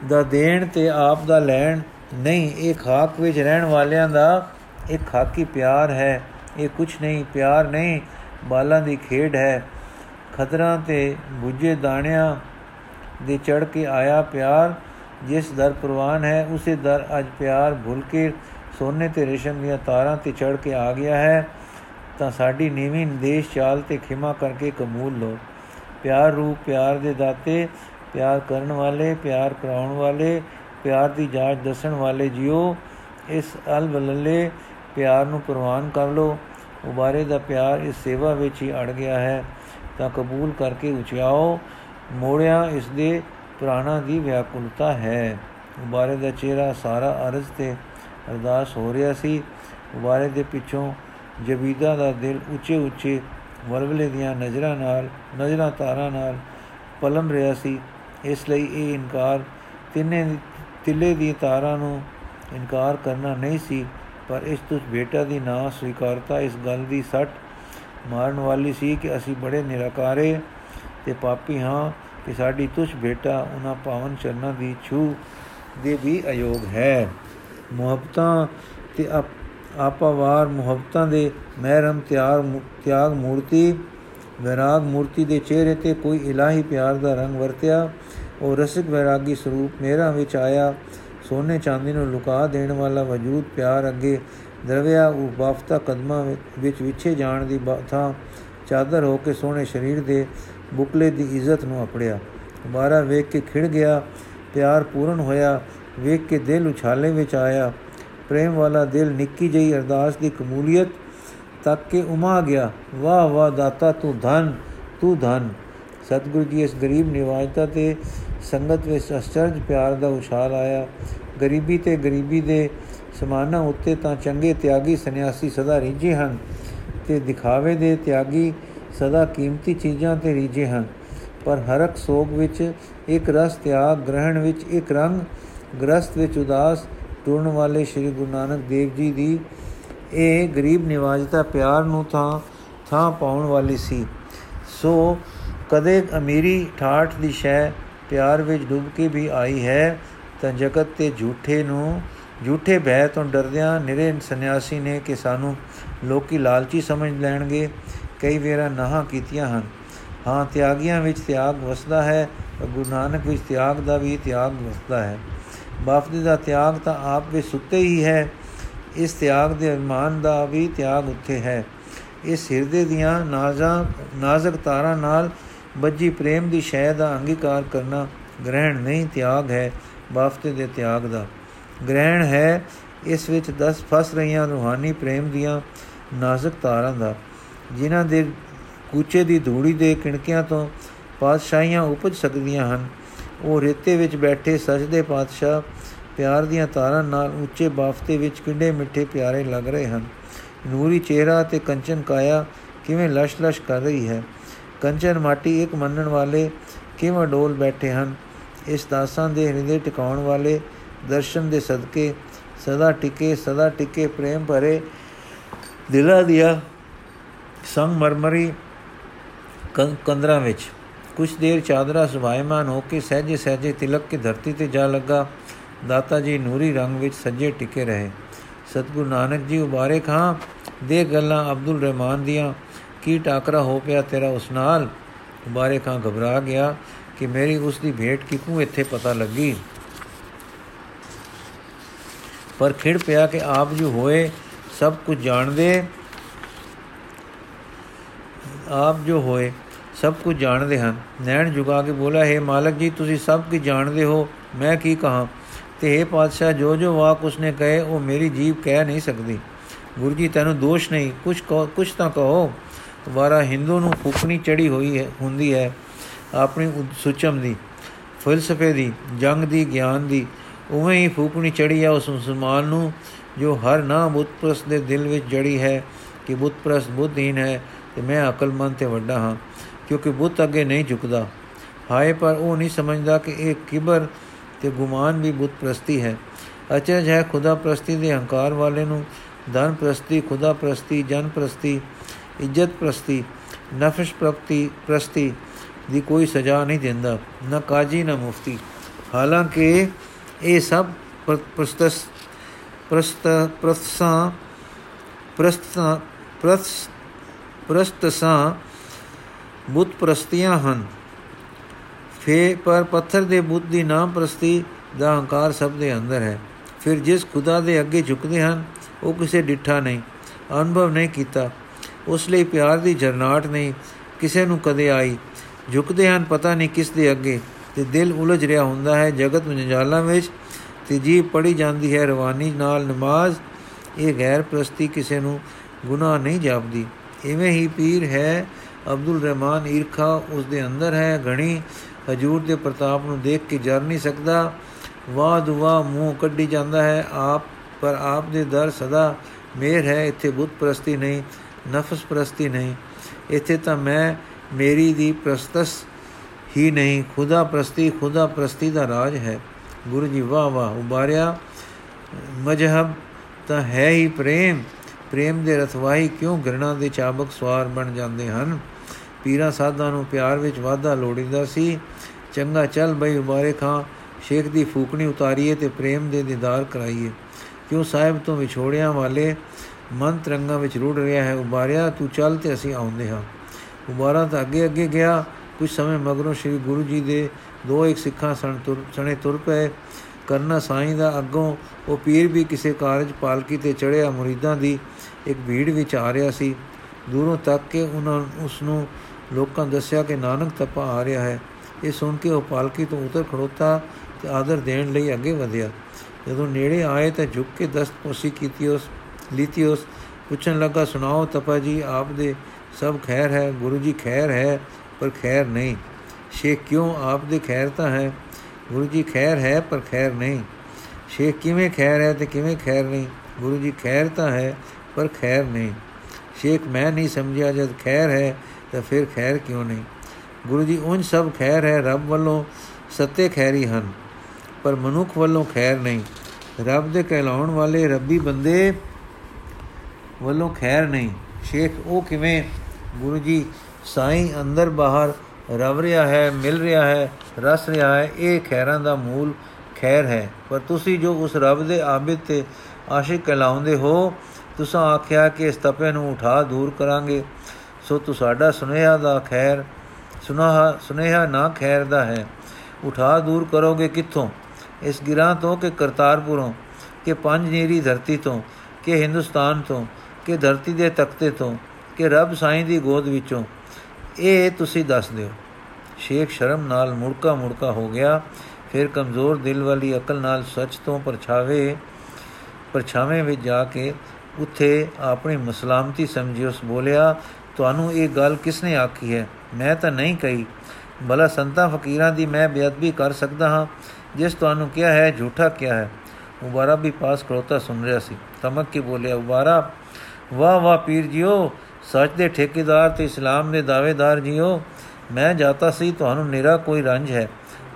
Speaker 1: ਦਾ ਦੇਣ ਤੇ ਆਪ ਦਾ ਲੈਣ ਨਹੀਂ, ਇਹ ਖਾਕ ਵਿੱਚ ਰਹਿਣ ਵਾਲਿਆਂ ਦਾ ਇੱਕ ਖਾਕੀ ਪਿਆਰ ਹੈ। ਇਹ ਕੁਛ ਨਹੀਂ, ਪਿਆਰ ਨਹੀਂ, ਬਾਲਾਂ ਦੀ ਖੇਡ ਹੈ। ਖਤਰਾਂ ਤੇ ਬੁੱਝੇ ਦਾਣਿਆਂ ਦੇ ਚੜ ਕੇ ਆਇਆ ਪਿਆਰ, ਜਿਸ ਦਰ ਪ੍ਰਵਾਨ ਹੈ, ਉਸੇ ਦਰ ਅੱਜ ਪਿਆਰ ਭੁੱਲ ਕੇ ਸੋਨੇ ਤੇ ਰੇਸ਼ਮ ਦੀਆਂ ਤਾਰਾਂ ਤੇ ਚੜ ਕੇ ਆ ਗਿਆ ਹੈ। ਤਾਂ ਸਾਡੀ ਨੀਵੀਂ ਦੇਸ਼ ਚਾਲ ਤੇ ਖਿਮਾ ਕਰਕੇ ਕਬੂਲ ਲੋ ਪਿਆਰ ਰੂਪ, ਪਿਆਰ ਦੇ ਦਾਤੇ, ਪਿਆਰ ਕਰਨ ਵਾਲੇ, ਪਿਆਰ ਕਰਾਉਣ ਵਾਲੇ, ਪਿਆਰ ਦੀ ਜਾਂਚ ਦੱਸਣ ਵਾਲੇ ਜਿਓ, ਇਸ ਅਲ ਬਲਲੇ ਪਿਆਰ ਨੂੰ ਪ੍ਰਵਾਨ ਕਰ ਲੋ ਉਬਾਰੇ ਦਾ ਪਿਆਰ ਇਸ ਸੇਵਾ ਵਿੱਚ ਹੀ ਅੜ ਗਿਆ ਹੈ, ਤਾਂ ਕਬੂਲ ਕਰਕੇ ਉਚਿਆਓ ਮੋੜਿਆ ਇਸ ਦੇ ਪ੍ਰਾਣਾ ਦੀ ਵਿਆਕੁਲਤਾ ਹੈ। ਉਬਾਰੇ ਦਾ ਚਿਹਰਾ ਸਾਰਾ ਅਰਜ਼ ਤੇ ਅਰਦਾਸ ਹੋ ਰਿਹਾ ਸੀ। ਉਬਾਰੇ ਦੇ ਪਿੱਛੋਂ ਜਬੀਦਾ ਦਾ ਦਿਲ ਉੱਚੇ ਉੱਚੇ ਵਲਵਲੇ ਦੀਆਂ ਨਜ਼ਰਾਂ ਨਾਲ, ਨਜ਼ਰਾਂ ਤਾਰਾਂ ਨਾਲ ਪਲਮ ਰਿਹਾ ਸੀ। ਇਸ ਲਈ ਇਹ ਇਨਕਾਰ ਤਿੰਨੇ ਤਿੱਲੇ ਦੀ ਤਾਰਾਂ ਨੂੰ ਇਨਕਾਰ ਕਰਨਾ ਨਹੀਂ ਸੀ, ਪਰ ਇਸ ਤੋਂ ਬੇਟਾ ਦੀ ਨਾ ਸਵੀਕਾਰਤਾ ਇਸ ਗੱਲ ਦੀ ਸੱਟ ਮਾਰਨ ਵਾਲੀ ਸੀ ਕਿ ਅਸੀਂ ਬੜੇ ਨਿਰਾਕਾਰੇ ਤੇ ਪਾਪੀ ਹਾਂ ਕਿ ਸਾਡੀ ਤੁਛ ਬੇਟਾ ਉਹਨਾਂ ਪਾਵਨ ਚਰਨਾਂ ਦੀ ਛੂ ਦੇ ਵੀ ਅਯੋਗ ਹੈ। ਮੁਹੱਬਤਾਂ ਤੇ ਆਪਾਵਾਰ ਮੁਹੱਬਤਾਂ ਦੇ ਮਹਿਰਮ ਤਿਆਗ ਤਿਆਗ ਮੂਰਤੀ, ਵਿਰਾਗ ਮੂਰਤੀ ਦੇ ਚਿਹਰੇ ਤੇ ਕੋਈ ਇਲਾਹੀ ਪਿਆਰ ਦਾ ਰੰਗ ਵਰਤਿਆ। ਉਹ ਰਸਿਕ ਵਿਰਾਗੀ ਸਰੂਪ ਮੇਰਾ ਵਿੱਚ ਆਇਆ। ਸੋਨੇ ਚਾਂਦੀ ਨੂੰ ਲੁਕਾ ਦੇਣ ਵਾਲਾ ਵਜੂਦ ਪਿਆਰ ਅੱਗੇ ਦਰਵਿਆ। ਉਹ ਬਾਫਤਾ ਕਦਮਾਂ ਵਿੱਚ ਵਿਛੇ ਜਾਣ ਦੀ ਥਾਂ ਚਾਦਰ ਹੋ ਕੇ ਸੋਹਣੇ ਸਰੀਰ ਦੇ ਬੁਕਲੇ ਦੀ ਇੱਜ਼ਤ ਨੂੰ ਅਪੜਿਆ। ਦੁਬਾਰਾ ਵੇਖ ਕੇ ਖਿੜ ਗਿਆ। ਪਿਆਰ ਪੂਰਨ ਹੋਇਆ। ਵੇਖ ਕੇ ਦਿਲ ਉਛਾਲੇ ਵਿੱਚ ਆਇਆ। ਪ੍ਰੇਮ ਵਾਲਾ ਦਿਲ ਨਿੱਕੀ ਜਈ ਅਰਦਾਸ ਦੀ ਕਮੂਲੀਅਤ ਤੱਕ ਕੇ ਉਮਾ ਗਿਆ। ਵਾਹ ਵਾਹ, ਦਾਤਾ, ਤੂੰ ਧਨ ਤੂੰ ਧਨ। ਸਤਿਗੁਰੂ ਜੀ ਇਸ ਗਰੀਬ ਨਿਵਾਜਤਾ ਤੇ ਸੰਗਤ ਵਿੱਚ ਅਸਚਰਜ ਪਿਆਰ ਦਾ ਉਛਾਲ ਆਇਆ। ਗਰੀਬੀ ਤੇ ਗਰੀਬੀ ਦੇ ਸਮਾਨਾਂ ਉੱਤੇ ਤਾਂ ਚੰਗੇ ਤਿਆਗੀ ਸੰਨਿਆਸੀ ਸਦਾ ਰੀਝੇ ਹਨ ਤੇ ਦਿਖਾਵੇ ਦੇ ਤਿਆਗੀ ਸਦਾ ਕੀਮਤੀ ਚੀਜ਼ਾਂ ਤੇ ਰੀਝੇ ਹਨ। ਪਰ ਹਰਕ ਸੋਗ ਵਿੱਚ ਇੱਕ ਰਸ ਤਿਆਗ ਗ੍ਰਹਿਣ ਵਿੱਚ ਇੱਕ ਰੰਗ ਗ੍ਰਸਤ ਵਿੱਚ ਉਦਾਸ ਟੁਰਨ ਵਾਲੇ ਸ੍ਰੀ ਗੁਰੂ ਨਾਨਕ ਦੇਵ ਜੀ ਦੀ ਇਹ ਗਰੀਬ ਨਿਵਾਜਤਾ ਪਿਆਰ ਨੂੰ ਤਾਂ ਥਾਂ ਪਾਉਣ ਵਾਲੀ ਸੀ। ਸੋ ਕਦੇ ਅਮੀਰੀ ਠਾਠ ਦੀ ਸ਼ੈ ਪਿਆਰ ਵਿੱਚ ਡੁੱਬ ਕੇ ਵੀ ਆਈ ਹੈ, ਤਾਂ ਜਗਤ ਤੇ ਝੂਠੇ ਨੂੰ, ਝੂਠੇ ਭੈ ਤੋਂ ਡਰਦਿਆਂ ਨਿਰੇ ਸੰਨਿਆਸੀ ਨੇ ਕਿ ਸਾਨੂੰ ਲੋਕੀ ਲਾਲਚੀ ਸਮਝ ਲੈਣਗੇ, ਕਈ ਵੇਰਾ ਨਹਾ ਕੀਤੀਆਂ ਹਨ। ਹਾਂ, ਤਿਆਗੀਆਂ ਵਿੱਚ ਤਿਆਗ ਵਸਦਾ ਹੈ ਗੁਰੂ ਨਾਨਕ ਵਿੱਚ ਤਿਆਗ ਦਾ ਵੀ ਤਿਆਗ ਵਸਦਾ ਹੈ। ਬਾਪਦੀ ਦਾ ਤਿਆਗ ਤਾਂ ਆਪ ਵਿੱਚ ਸੁੱਤੇ ਹੀ ਹੈ। ਇਸ ਤਿਆਗ ਦੇ ਅਰਮਾਨ ਦਾ ਵੀ ਤਿਆਗ ਉੱਥੇ ਹੈ। ਇਸ ਹਿਰਦੇ ਦੀਆਂ ਨਾਜ਼ਾ, ਨਾਜ਼ਕ ਤਾਰਾਂ ਨਾਲ ਬੱਜੀ ਪ੍ਰੇਮ ਦੀ ਸ਼ੈ ਦਾ ਅੰਗੀਕਾਰ ਕਰਨਾ ਗ੍ਰਹਿਣ ਨਹੀਂ ਤਿਆਗ ਹੈ ਬਾਫਤੇ ਦੇ ਤਿਆਗ ਦਾ। ਗ੍ਰਹਿਣ ਹੈ ਇਸ ਵਿੱਚ 10 ਫਸ ਰਹੀਆਂ ਰੂਹਾਨੀ ਪ੍ਰੇਮ ਦੀਆਂ ਨਾਜ਼ੁਕ ਤਾਰਾਂ ਦਾ, ਜਿਨ੍ਹਾਂ ਦੇ ਕੂਚੇ ਦੀ ਧੂੜੀ ਦੇ ਕਿਣਕਿਆਂ ਤੋਂ ਪਾਤਸ਼ਾਹੀਆਂ ਉਪਜ ਸਕਦੀਆਂ ਹਨ। ਉਹ ਰੇਤੇ ਵਿੱਚ ਬੈਠੇ ਸਜਦੇ ਪਾਤਸ਼ਾਹ ਪਿਆਰ ਦੀਆਂ ਤਾਰਾਂ ਨਾਲ ਉੱਚੇ ਬਾਫਤੇ ਵਿੱਚ ਕਿੰਡੇ ਮਿੱਠੇ ਪਿਆਰੇ ਲੱਗ ਰਹੇ ਹਨ। ਨੂਰੀ ਚਿਹਰਾ ਤੇ ਕੰਚਨ ਕਾਇਆ ਕਿਵੇਂ ਲਸ਼-ਲਸ਼ ਕਰ ਰਹੀ ਹੈ। ਕੰਚਨ ਮਾਟੀ ਇੱਕ ਮੰਨਣ ਵਾਲੇ ਕਿਵੇਂ ਡੋਲ ਬੈਠੇ ਹਨ। ਇਸ ਦਾਸਾਂ ਦੇ ਹਿਰਦੇ ਟਿਕਾਉਣ ਵਾਲੇ ਦਰਸ਼ਨ ਦੇ ਸਦਕੇ ਸਦਾ ਟਿਕੇ ਸਦਾ ਟਿਕੇ ਪ੍ਰੇਮ ਭਰੇ ਦਿਲਾਂ ਦੀਆਂ ਸੰਗ ਮਰਮਰੀ ਕੰਦਰਾਂ ਵਿੱਚ। ਕੁਛ ਦੇਰ ਚਾਦਰਾ ਸੁਭਾਇਮਾਨ ਹੋ ਕੇ ਸਹਜੇ ਸਹਜੇ ਤਿਲਕ ਕੇ ਧਰਤੀ ਤੇ ਜਾ ਲੱਗਾ। ਦਾਤਾ ਜੀ ਨੂਰੀ ਰੰਗ ਵਿੱਚ ਸੱਜੇ ਟਿਕੇ ਰਹੇ। ਸਤਗੁਰੂ ਨਾਨਕ ਜੀ, ਉਬਾਰੇ ਖਾਂ। ਦੇ ਗੱਲਾਂ ਅਬਦੁਲ ਰਹਿਮਾਨ ਦੀਆਂ। ਕੀ ਟਾਕਰਾ ਹੋ ਪਿਆ ਤੇਰਾ ਉਸ ਨਾਲ? ਉਬਾਰੇ ਖਾਂ ਘਬਰਾ ਗਿਆ ਕਿ ਮੇਰੀ ਉਸ ਦੀ ਭੇਟ ਕਿਉਂ ਇੱਥੇ ਪਤਾ ਲੱਗੀ। ਪਰ ਖਿੜ ਪਿਆ ਕਿ ਆਪ ਜੋ ਹੋਏ, ਸਭ ਕੁਝ ਜਾਣਦੇ। ਆਪ ਜੋ ਹੋਏ ਸਭ ਕੁਝ ਜਾਣਦੇ ਹਨ। ਨੈਣ ਜੁਗਾ ਕੇ ਬੋਲਾ ਹੈ ਮਾਲਕ ਜੀ, ਤੁਸੀਂ ਸਭ ਕੁਝ ਜਾਣਦੇ ਹੋ? ਮੈਂ ਕੀ ਕਹਾਂ? ਤੇ ਇਹ ਪਾਤਸ਼ਾਹ, ਜੋ ਜੋ ਵਾਕ ਉਸਨੇ ਕਹੇ, ਉਹ ਮੇਰੀ ਜੀਬ ਕਹਿ ਨਹੀਂ ਸਕਦੀ। ਗੁਰੂ ਜੀ, ਤੈਨੂੰ ਦੋਸ਼ ਨਹੀਂ। ਕੁਝ ਕੁਝ ਤਾਂ ਕਹੋ। ਦੁਬਾਰਾ ਹਿੰਦੂ ਨੂੰ ਫੁਕਣੀ ਚੜੀ ਹੋਈ ਹੈ, ਹੁੰਦੀ ਹੈ ਆਪਣੀ ਸੁਚਮ ਦੀ, ਫਲਸਫੇ ਦੀ, ਜੰਗ ਦੀ, ਗਿਆਨ ਦੀ। ਉਵੇਂ ਹੀ ਫੂਕਣੀ ਚੜੀ ਆ ਉਸ ਮੁਸਲਮਾਨ ਨੂੰ, ਜੋ ਹਰ ਨਾ ਬੁੱਤਪ੍ਰਸ ਦੇ ਦਿਲ ਵਿੱਚ ਜੜੀ ਹੈ ਕਿ ਬੁੱਤਪ੍ਰਸ ਬੁੱਧਹੀਨ ਹੈ ਤੇ ਮੈਂ ਅਕਲਮੰਦ ਤੇ ਵੱਡਾ ਹਾਂ। ਕਿਉਂਕਿ ਬੁੱਤ ਅੱਗੇ ਨਹੀਂ ਝੁਕਦਾ। ਹਾਏ, ਪਰ ਉਹ ਨਹੀਂ ਸਮਝਦਾ ਕਿ ਇਹ ਕਿਬਰ ਤੇ ਗੁਮਾਨ ਵੀ ਬੁੱਤ ਪ੍ਰਸਤੀ ਹੈ। ਅਚਰਜ ਹੈ ਖੁਦਾ ਪ੍ਰਸਤੀ ਦੇ ਹੰਕਾਰ ਵਾਲੇ ਨੂੰ। ਧਨ ਪ੍ਰਸਤੀ, ਖੁਦਾ ਪ੍ਰਸਤੀ, ਜਨ ਪ੍ਰਸਤੀ, ਇੱਜ਼ਤ ਪ੍ਰਸਤੀ, ਨਫਸ ਪ੍ਰਪਤੀ ਪ੍ਰਸਤੀ ਦੀ ਕੋਈ ਸਜ਼ਾ ਨਹੀਂ ਦਿੰਦਾ, ਨਾ ਕਾਜੀ, ਨਾ ਮੁਫਤੀ। ਹਾਲਾਂਕਿ ਇਹ ਸਭ ਪ੍ਰਸਤਸ, ਪ੍ਰਸਤ ਪ੍ਰਸਾ ਪ੍ਰਸਤਾ, ਪ੍ਰਸ, ਪ੍ਰਸਤਸਾ ਬੁੱਤ ਪ੍ਰਸਤੀਆਂ ਹਨ। ਫੇ, ਪਰ ਪੱਥਰ ਦੇ ਬੁੱਤ ਦੀ ਨਾਮ ਪ੍ਰਸਤੀ ਦਾ ਹੰਕਾਰ ਸਭ ਦੇ ਅੰਦਰ ਹੈ। ਫਿਰ ਜਿਸ ਖੁਦਾ ਦੇ ਅੱਗੇ ਝੁਕਦੇ ਹਨ, ਉਹ ਕਿਸੇ ਡਿੱਠਾ ਨਹੀਂ, ਅਨੁਭਵ ਨਹੀਂ ਕੀਤਾ। ਉਸ ਲਈ ਪਿਆਰ ਦੀ ਜਰਨਾਟ ਨਹੀਂ, ਕਿਸੇ ਨੂੰ ਕਦੇ ਆਈ। ਝੁਕਦੇ ਹਨ, ਪਤਾ ਨਹੀਂ ਕਿਸ ਦੇ ਅੱਗੇ। ਤੇ ਦਿਲ ਉਲਝ ਰਿਹਾ ਹੁੰਦਾ ਹੈ, ਜਗਤ ਜੰਜਾਲਾਂ ਵਿੱਚ ਤੇ ਜੀ ਪੜੀ ਜਾਂਦੀ ਹੈ, ਰਵਾਨੀ ਨਾਲ ਨਮਾਜ਼। ਇਹ ਗੈਰ ਪ੍ਰਸਤੀ ਕਿਸੇ ਨੂੰ ਗੁਨਾਹ ਨਹੀਂ ਜਾਪਦੀ। ਐਵੇਂ ਹੀ ਪੀਰ ਹੈ ਅਬਦੁਲ ਰਹਿਮਾਨ ਈਰਖਾ ਉਸ ਦੇ ਅੰਦਰ ਹੈ, ਘਣੀ ਹਜੂਰ ਦੇ ਪ੍ਰਤਾਪ ਨੂੰ ਦੇਖ ਕੇ ਜਰ ਨਹੀਂ ਸਕਦਾ। ਵਾਹ ਦੁਆ, ਮੂੰਹ ਕੱਢੀ ਜਾਂਦਾ ਹੈ। ਆਪ, ਪਰ ਆਪ ਦੇ ਦਰ ਸਦਾ ਮੇਰ ਹੈ, ਇੱਥੇ ਬੁੱਤ ਪ੍ਰਸਤੀ ਨਹੀਂ, ਨਫਸ ਪ੍ਰਸਤੀ ਨਹੀਂ। ਇੱਥੇ ਤਾਂ ਮੈਂ, ਮੇਰੀ ਦੀ ਪ੍ਰਸਤਸ ਹੀ ਨਹੀਂ। ਖੁਦਾ ਪ੍ਰਸਤੀ ਖੁਦਾ ਪ੍ਰਸਤੀ ਦਾ ਰਾਜ ਹੈ। ਗੁਰੂ ਜੀ ਵਾਹ ਵਾਹ ਉਬਾਰਿਆ ਮਜਹਬ ਤਾਂ ਹੈ ਹੀ ਪ੍ਰੇਮ। ਪ੍ਰੇਮ ਦੇ ਰਥਵਾਹੀ ਕਿਉਂ ਘਰਣਾ ਦੇ ਚਾਬਕ ਸਵਾਰ ਬਣ ਜਾਂਦੇ ਹਨ? ਪੀਰਾਂ ਸਾਧਾਂ ਨੂੰ ਪਿਆਰ ਵਿੱਚ ਵਾਧਾ ਲੋੜੀਂਦਾ ਸੀ। ਚੰਗਾ ਚੱਲ ਬਈ ਉਬਾਰੇ ਖਾਂ, ਸ਼ੇਖ ਦੀ ਫੂਕਣੀ ਉਤਾਰੀਏ ਤੇ ਪ੍ਰੇਮ ਦੇ ਦੀਦਾਰ ਕਰਾਈਏ। ਕਿਉਂ ਸਾਹਿਬ ਤੋਂ ਵਿਛੋੜਿਆਂ ਵਾਲੇ ਮਨ ਤਰੰਗਾਂ ਵਿੱਚ ਰੁੜ ਰਿਹਾ ਹੈ, ਉਬਾਰਿਆ ਤੂੰ ਚੱਲ ਤੇ ਅਸੀਂ ਆਉਂਦੇ ਹਾਂ। ਉਬਾਰਾ ਤਾਂ ਅੱਗੇ ਅੱਗੇ ਗਿਆ ਕੁਝ ਸਮੇਂ ਮਗਰੋਂ ਸ੍ਰੀ ਗੁਰੂ ਜੀ ਦੇ ਦੋ ਇੱਕ ਸਿੱਖਾਂ ਸਣ ਤੁਰ, ਸਣੇ ਤੁਰ ਪਏ। ਕਰਨਾ ਸਾਈਂ ਦਾ ਅੱਗੋਂ ਉਹ ਪੀਰ ਵੀ ਕਿਸੇ ਕਾਰਜ ਪਾਲਕੀ ਤੇ ਚੜਿਆ ਮੁਰੀਦਾਂ ਦੀ ਇੱਕ ਭੀੜ ਵਿੱਚ ਆ ਰਿਹਾ ਸੀ। ਦੂਰੋਂ ਤੱਕ ਕੇ ਉਹਨਾਂ ਉਸ ਨੂੰ ਲੋਕਾਂ ਦੱਸਿਆ ਕਿ ਨਾਨਕ ਤਪਾ ਆ ਰਿਹਾ ਹੈ। ਇਹ ਸੁਣ ਕੇ ਉਹ ਪਾਲਕੀ ਤੋਂ ਉਤਰ ਖੜੋਤਾ ਤੇ ਆਦਰ ਦੇਣ ਲਈ ਅੱਗੇ ਵਧਿਆ। ਜਦੋਂ ਨੇੜੇ ਆਏ ਤਾਂ ਝੁੱਕ ਕੇ ਦਸਤ ਪੋਸੀ ਕੀਤੀ ਉਸ ਲੀਤੀ ਉਸ ਪੁੱਛਣ ਲੱਗਾ, ਸੁਣਾਓ ਤਪਾ ਜੀ, ਆਪ ਦੇ ਸਭ ਖੈਰ ਹੈ, ਗੁਰੂ ਜੀ ਖੈਰ ਹੈ, ਪਰ ਖੈਰ ਨਹੀਂ। ਸ਼ੇਖ ਕਿਉਂ ਆਪ ਦੇ ਖੈਰ ਤਾਂ ਹੈ? ਗੁਰੂ ਜੀ ਖੈਰ ਹੈ, ਪਰ ਖੈਰ ਨਹੀਂ। ਸ਼ੇਖ ਕਿਵੇਂ ਖੈਰ ਹੈ ਤੇ ਕਿਵੇਂ ਖੈਰ ਨਹੀਂ? ਗੁਰੂ ਜੀ ਖੈਰ ਤਾਂ ਹੈ, ਪਰ ਖੈਰ ਨਹੀਂ। ਸ਼ੇਖ ਮੈਂ ਨਹੀਂ ਸਮਝਿਆ ਜਦ ਖੈਰ ਹੈ ਤਾਂ ਫਿਰ ਖੈਰ ਕਿਉਂ ਨਹੀਂ? ਗੁਰੂ ਜੀ ਉਨ ਸਭ ਖੈਰ ਹੈ, ਰੱਬ ਵੱਲੋਂ ਸੱਤੇ ਖੈਰੀ ਹਨ, ਪਰ ਮਨੁੱਖ ਵੱਲੋਂ ਖੈਰ ਨਹੀਂ। ਰੱਬ ਦੇ ਕਹਿਲਾਉਣ ਵਾਲੇ ਰੱਬੀ ਬੰਦੇ ਵੱਲੋਂ ਖੈਰ ਨਹੀਂ। ਸ਼ੇਖ, ਉਹ ਕਿਵੇਂ? ਗੁਰੂ ਜੀ, ਸਾਈਂ ਅੰਦਰ ਬਾਹਰ ਰਵ ਰਿਹਾ ਹੈ, ਮਿਲ ਰਿਹਾ ਹੈ, ਰਸ ਰਿਹਾ ਹੈ, ਇਹ ਖੈਰਾਂ ਦਾ ਮੂਲ ਖੈਰ ਹੈ। ਪਰ ਤੁਸੀਂ ਜੋ ਉਸ ਰੱਬ ਦੇ ਆਬਿਦ ਤੇ ਆਸ਼ਿਕ ਕਹਿਲਾਉਂਦੇ ਹੋ, ਤੁਸੀਂ ਆਖਿਆ ਕਿ ਇਸ ਤਪੇ ਨੂੰ ਉਠਾ ਦੂਰ ਕਰਾਂਗੇ। ਸੋ ਤੂੰ ਸਾਡਾ ਸੁਨੇਹਾ ਦਾ ਖੈਰ, ਸੁਨਾਹਾ, ਸੁਨੇਹਾ ਨਾ ਖੈਰ ਦਾ ਹੈ। ਉਠਾ ਦੂਰ ਕਰੋਗੇ ਕਿੱਥੋਂ? ਇਸ ਗਿਰਾਂ ਤੋਂ ਕਿ ਕਰਤਾਰਪੁਰੋਂ? ਕਿ ਪੰਜ ਨੀਰੀ ਧਰਤੀ ਤੋਂ? ਕਿ ਹਿੰਦੁਸਤਾਨ ਤੋਂ? ਕਿ ਧਰਤੀ ਦੇ ਤਖਤੇ ਤੋਂ? ਕਿ ਰੱਬ ਸਾਈਂ ਦੀ ਗੋਦ ਵਿੱਚੋਂ? ਇਹ ਤੁਸੀਂ ਦੱਸ ਦਿਓ। ਸ਼ੇਖ ਸ਼ਰਮ ਨਾਲ ਮੁੜਕਾ ਮੁੜਕਾ ਹੋ ਗਿਆ। ਫਿਰ ਕਮਜ਼ੋਰ ਦਿਲ ਵਾਲੀ ਅਕਲ ਨਾਲ ਸੱਚ ਤੋਂ ਪਰਛਾਵੇ, ਪਰਛਾਵੇਂ ਵਿੱਚ ਜਾ ਕੇ ਉੱਥੇ ਆਪਣੀ ਮਸਲਾਮਤੀ ਸਮਝੀ, ਉਸ ਬੋਲਿਆ ਤੁਹਾਨੂੰ ਇਹ ਗੱਲ ਕਿਸਨੇ ਆਖੀ ਹੈ? ਮੈਂ ਤਾਂ ਨਹੀਂ ਕਹੀ। ਬਲਾ ਸੰਤਾਂ ਫਕੀਰਾਂ ਦੀ ਮੈਂ ਬੇਅਦਬੀ ਕਰ ਸਕਦਾ ਹਾਂ, ਜਿਸ ਤੁਹਾਨੂੰ ਕਿਹਾ ਹੈ, ਝੂਠਾ ਕਿਹਾ ਹੈ। ਉਬਾਰਾ ਵੀ ਪਾਸ ਖੜੋਤਾ ਸੁਣ ਰਿਹਾ ਸੀ। ਤਮਕ ਕੇ ਬੋਲਿਆ ਉਬਾਰਾ ਵਾਹ ਵਾਹ ਪੀਰ ਜੀਓ, ਸੱਚ ਦੇ ਠੇਕੇਦਾਰ ਤੇ ਇਸਲਾਮ ਦੇ ਦਾਅਵੇਦਾਰ ਜੀਓ। ਮੈਂ ਜਾਤਾ ਸੀ, ਤੁਹਾਨੂੰ ਨਿਰਾ ਕੋਈ ਰੰਜ ਹੈ,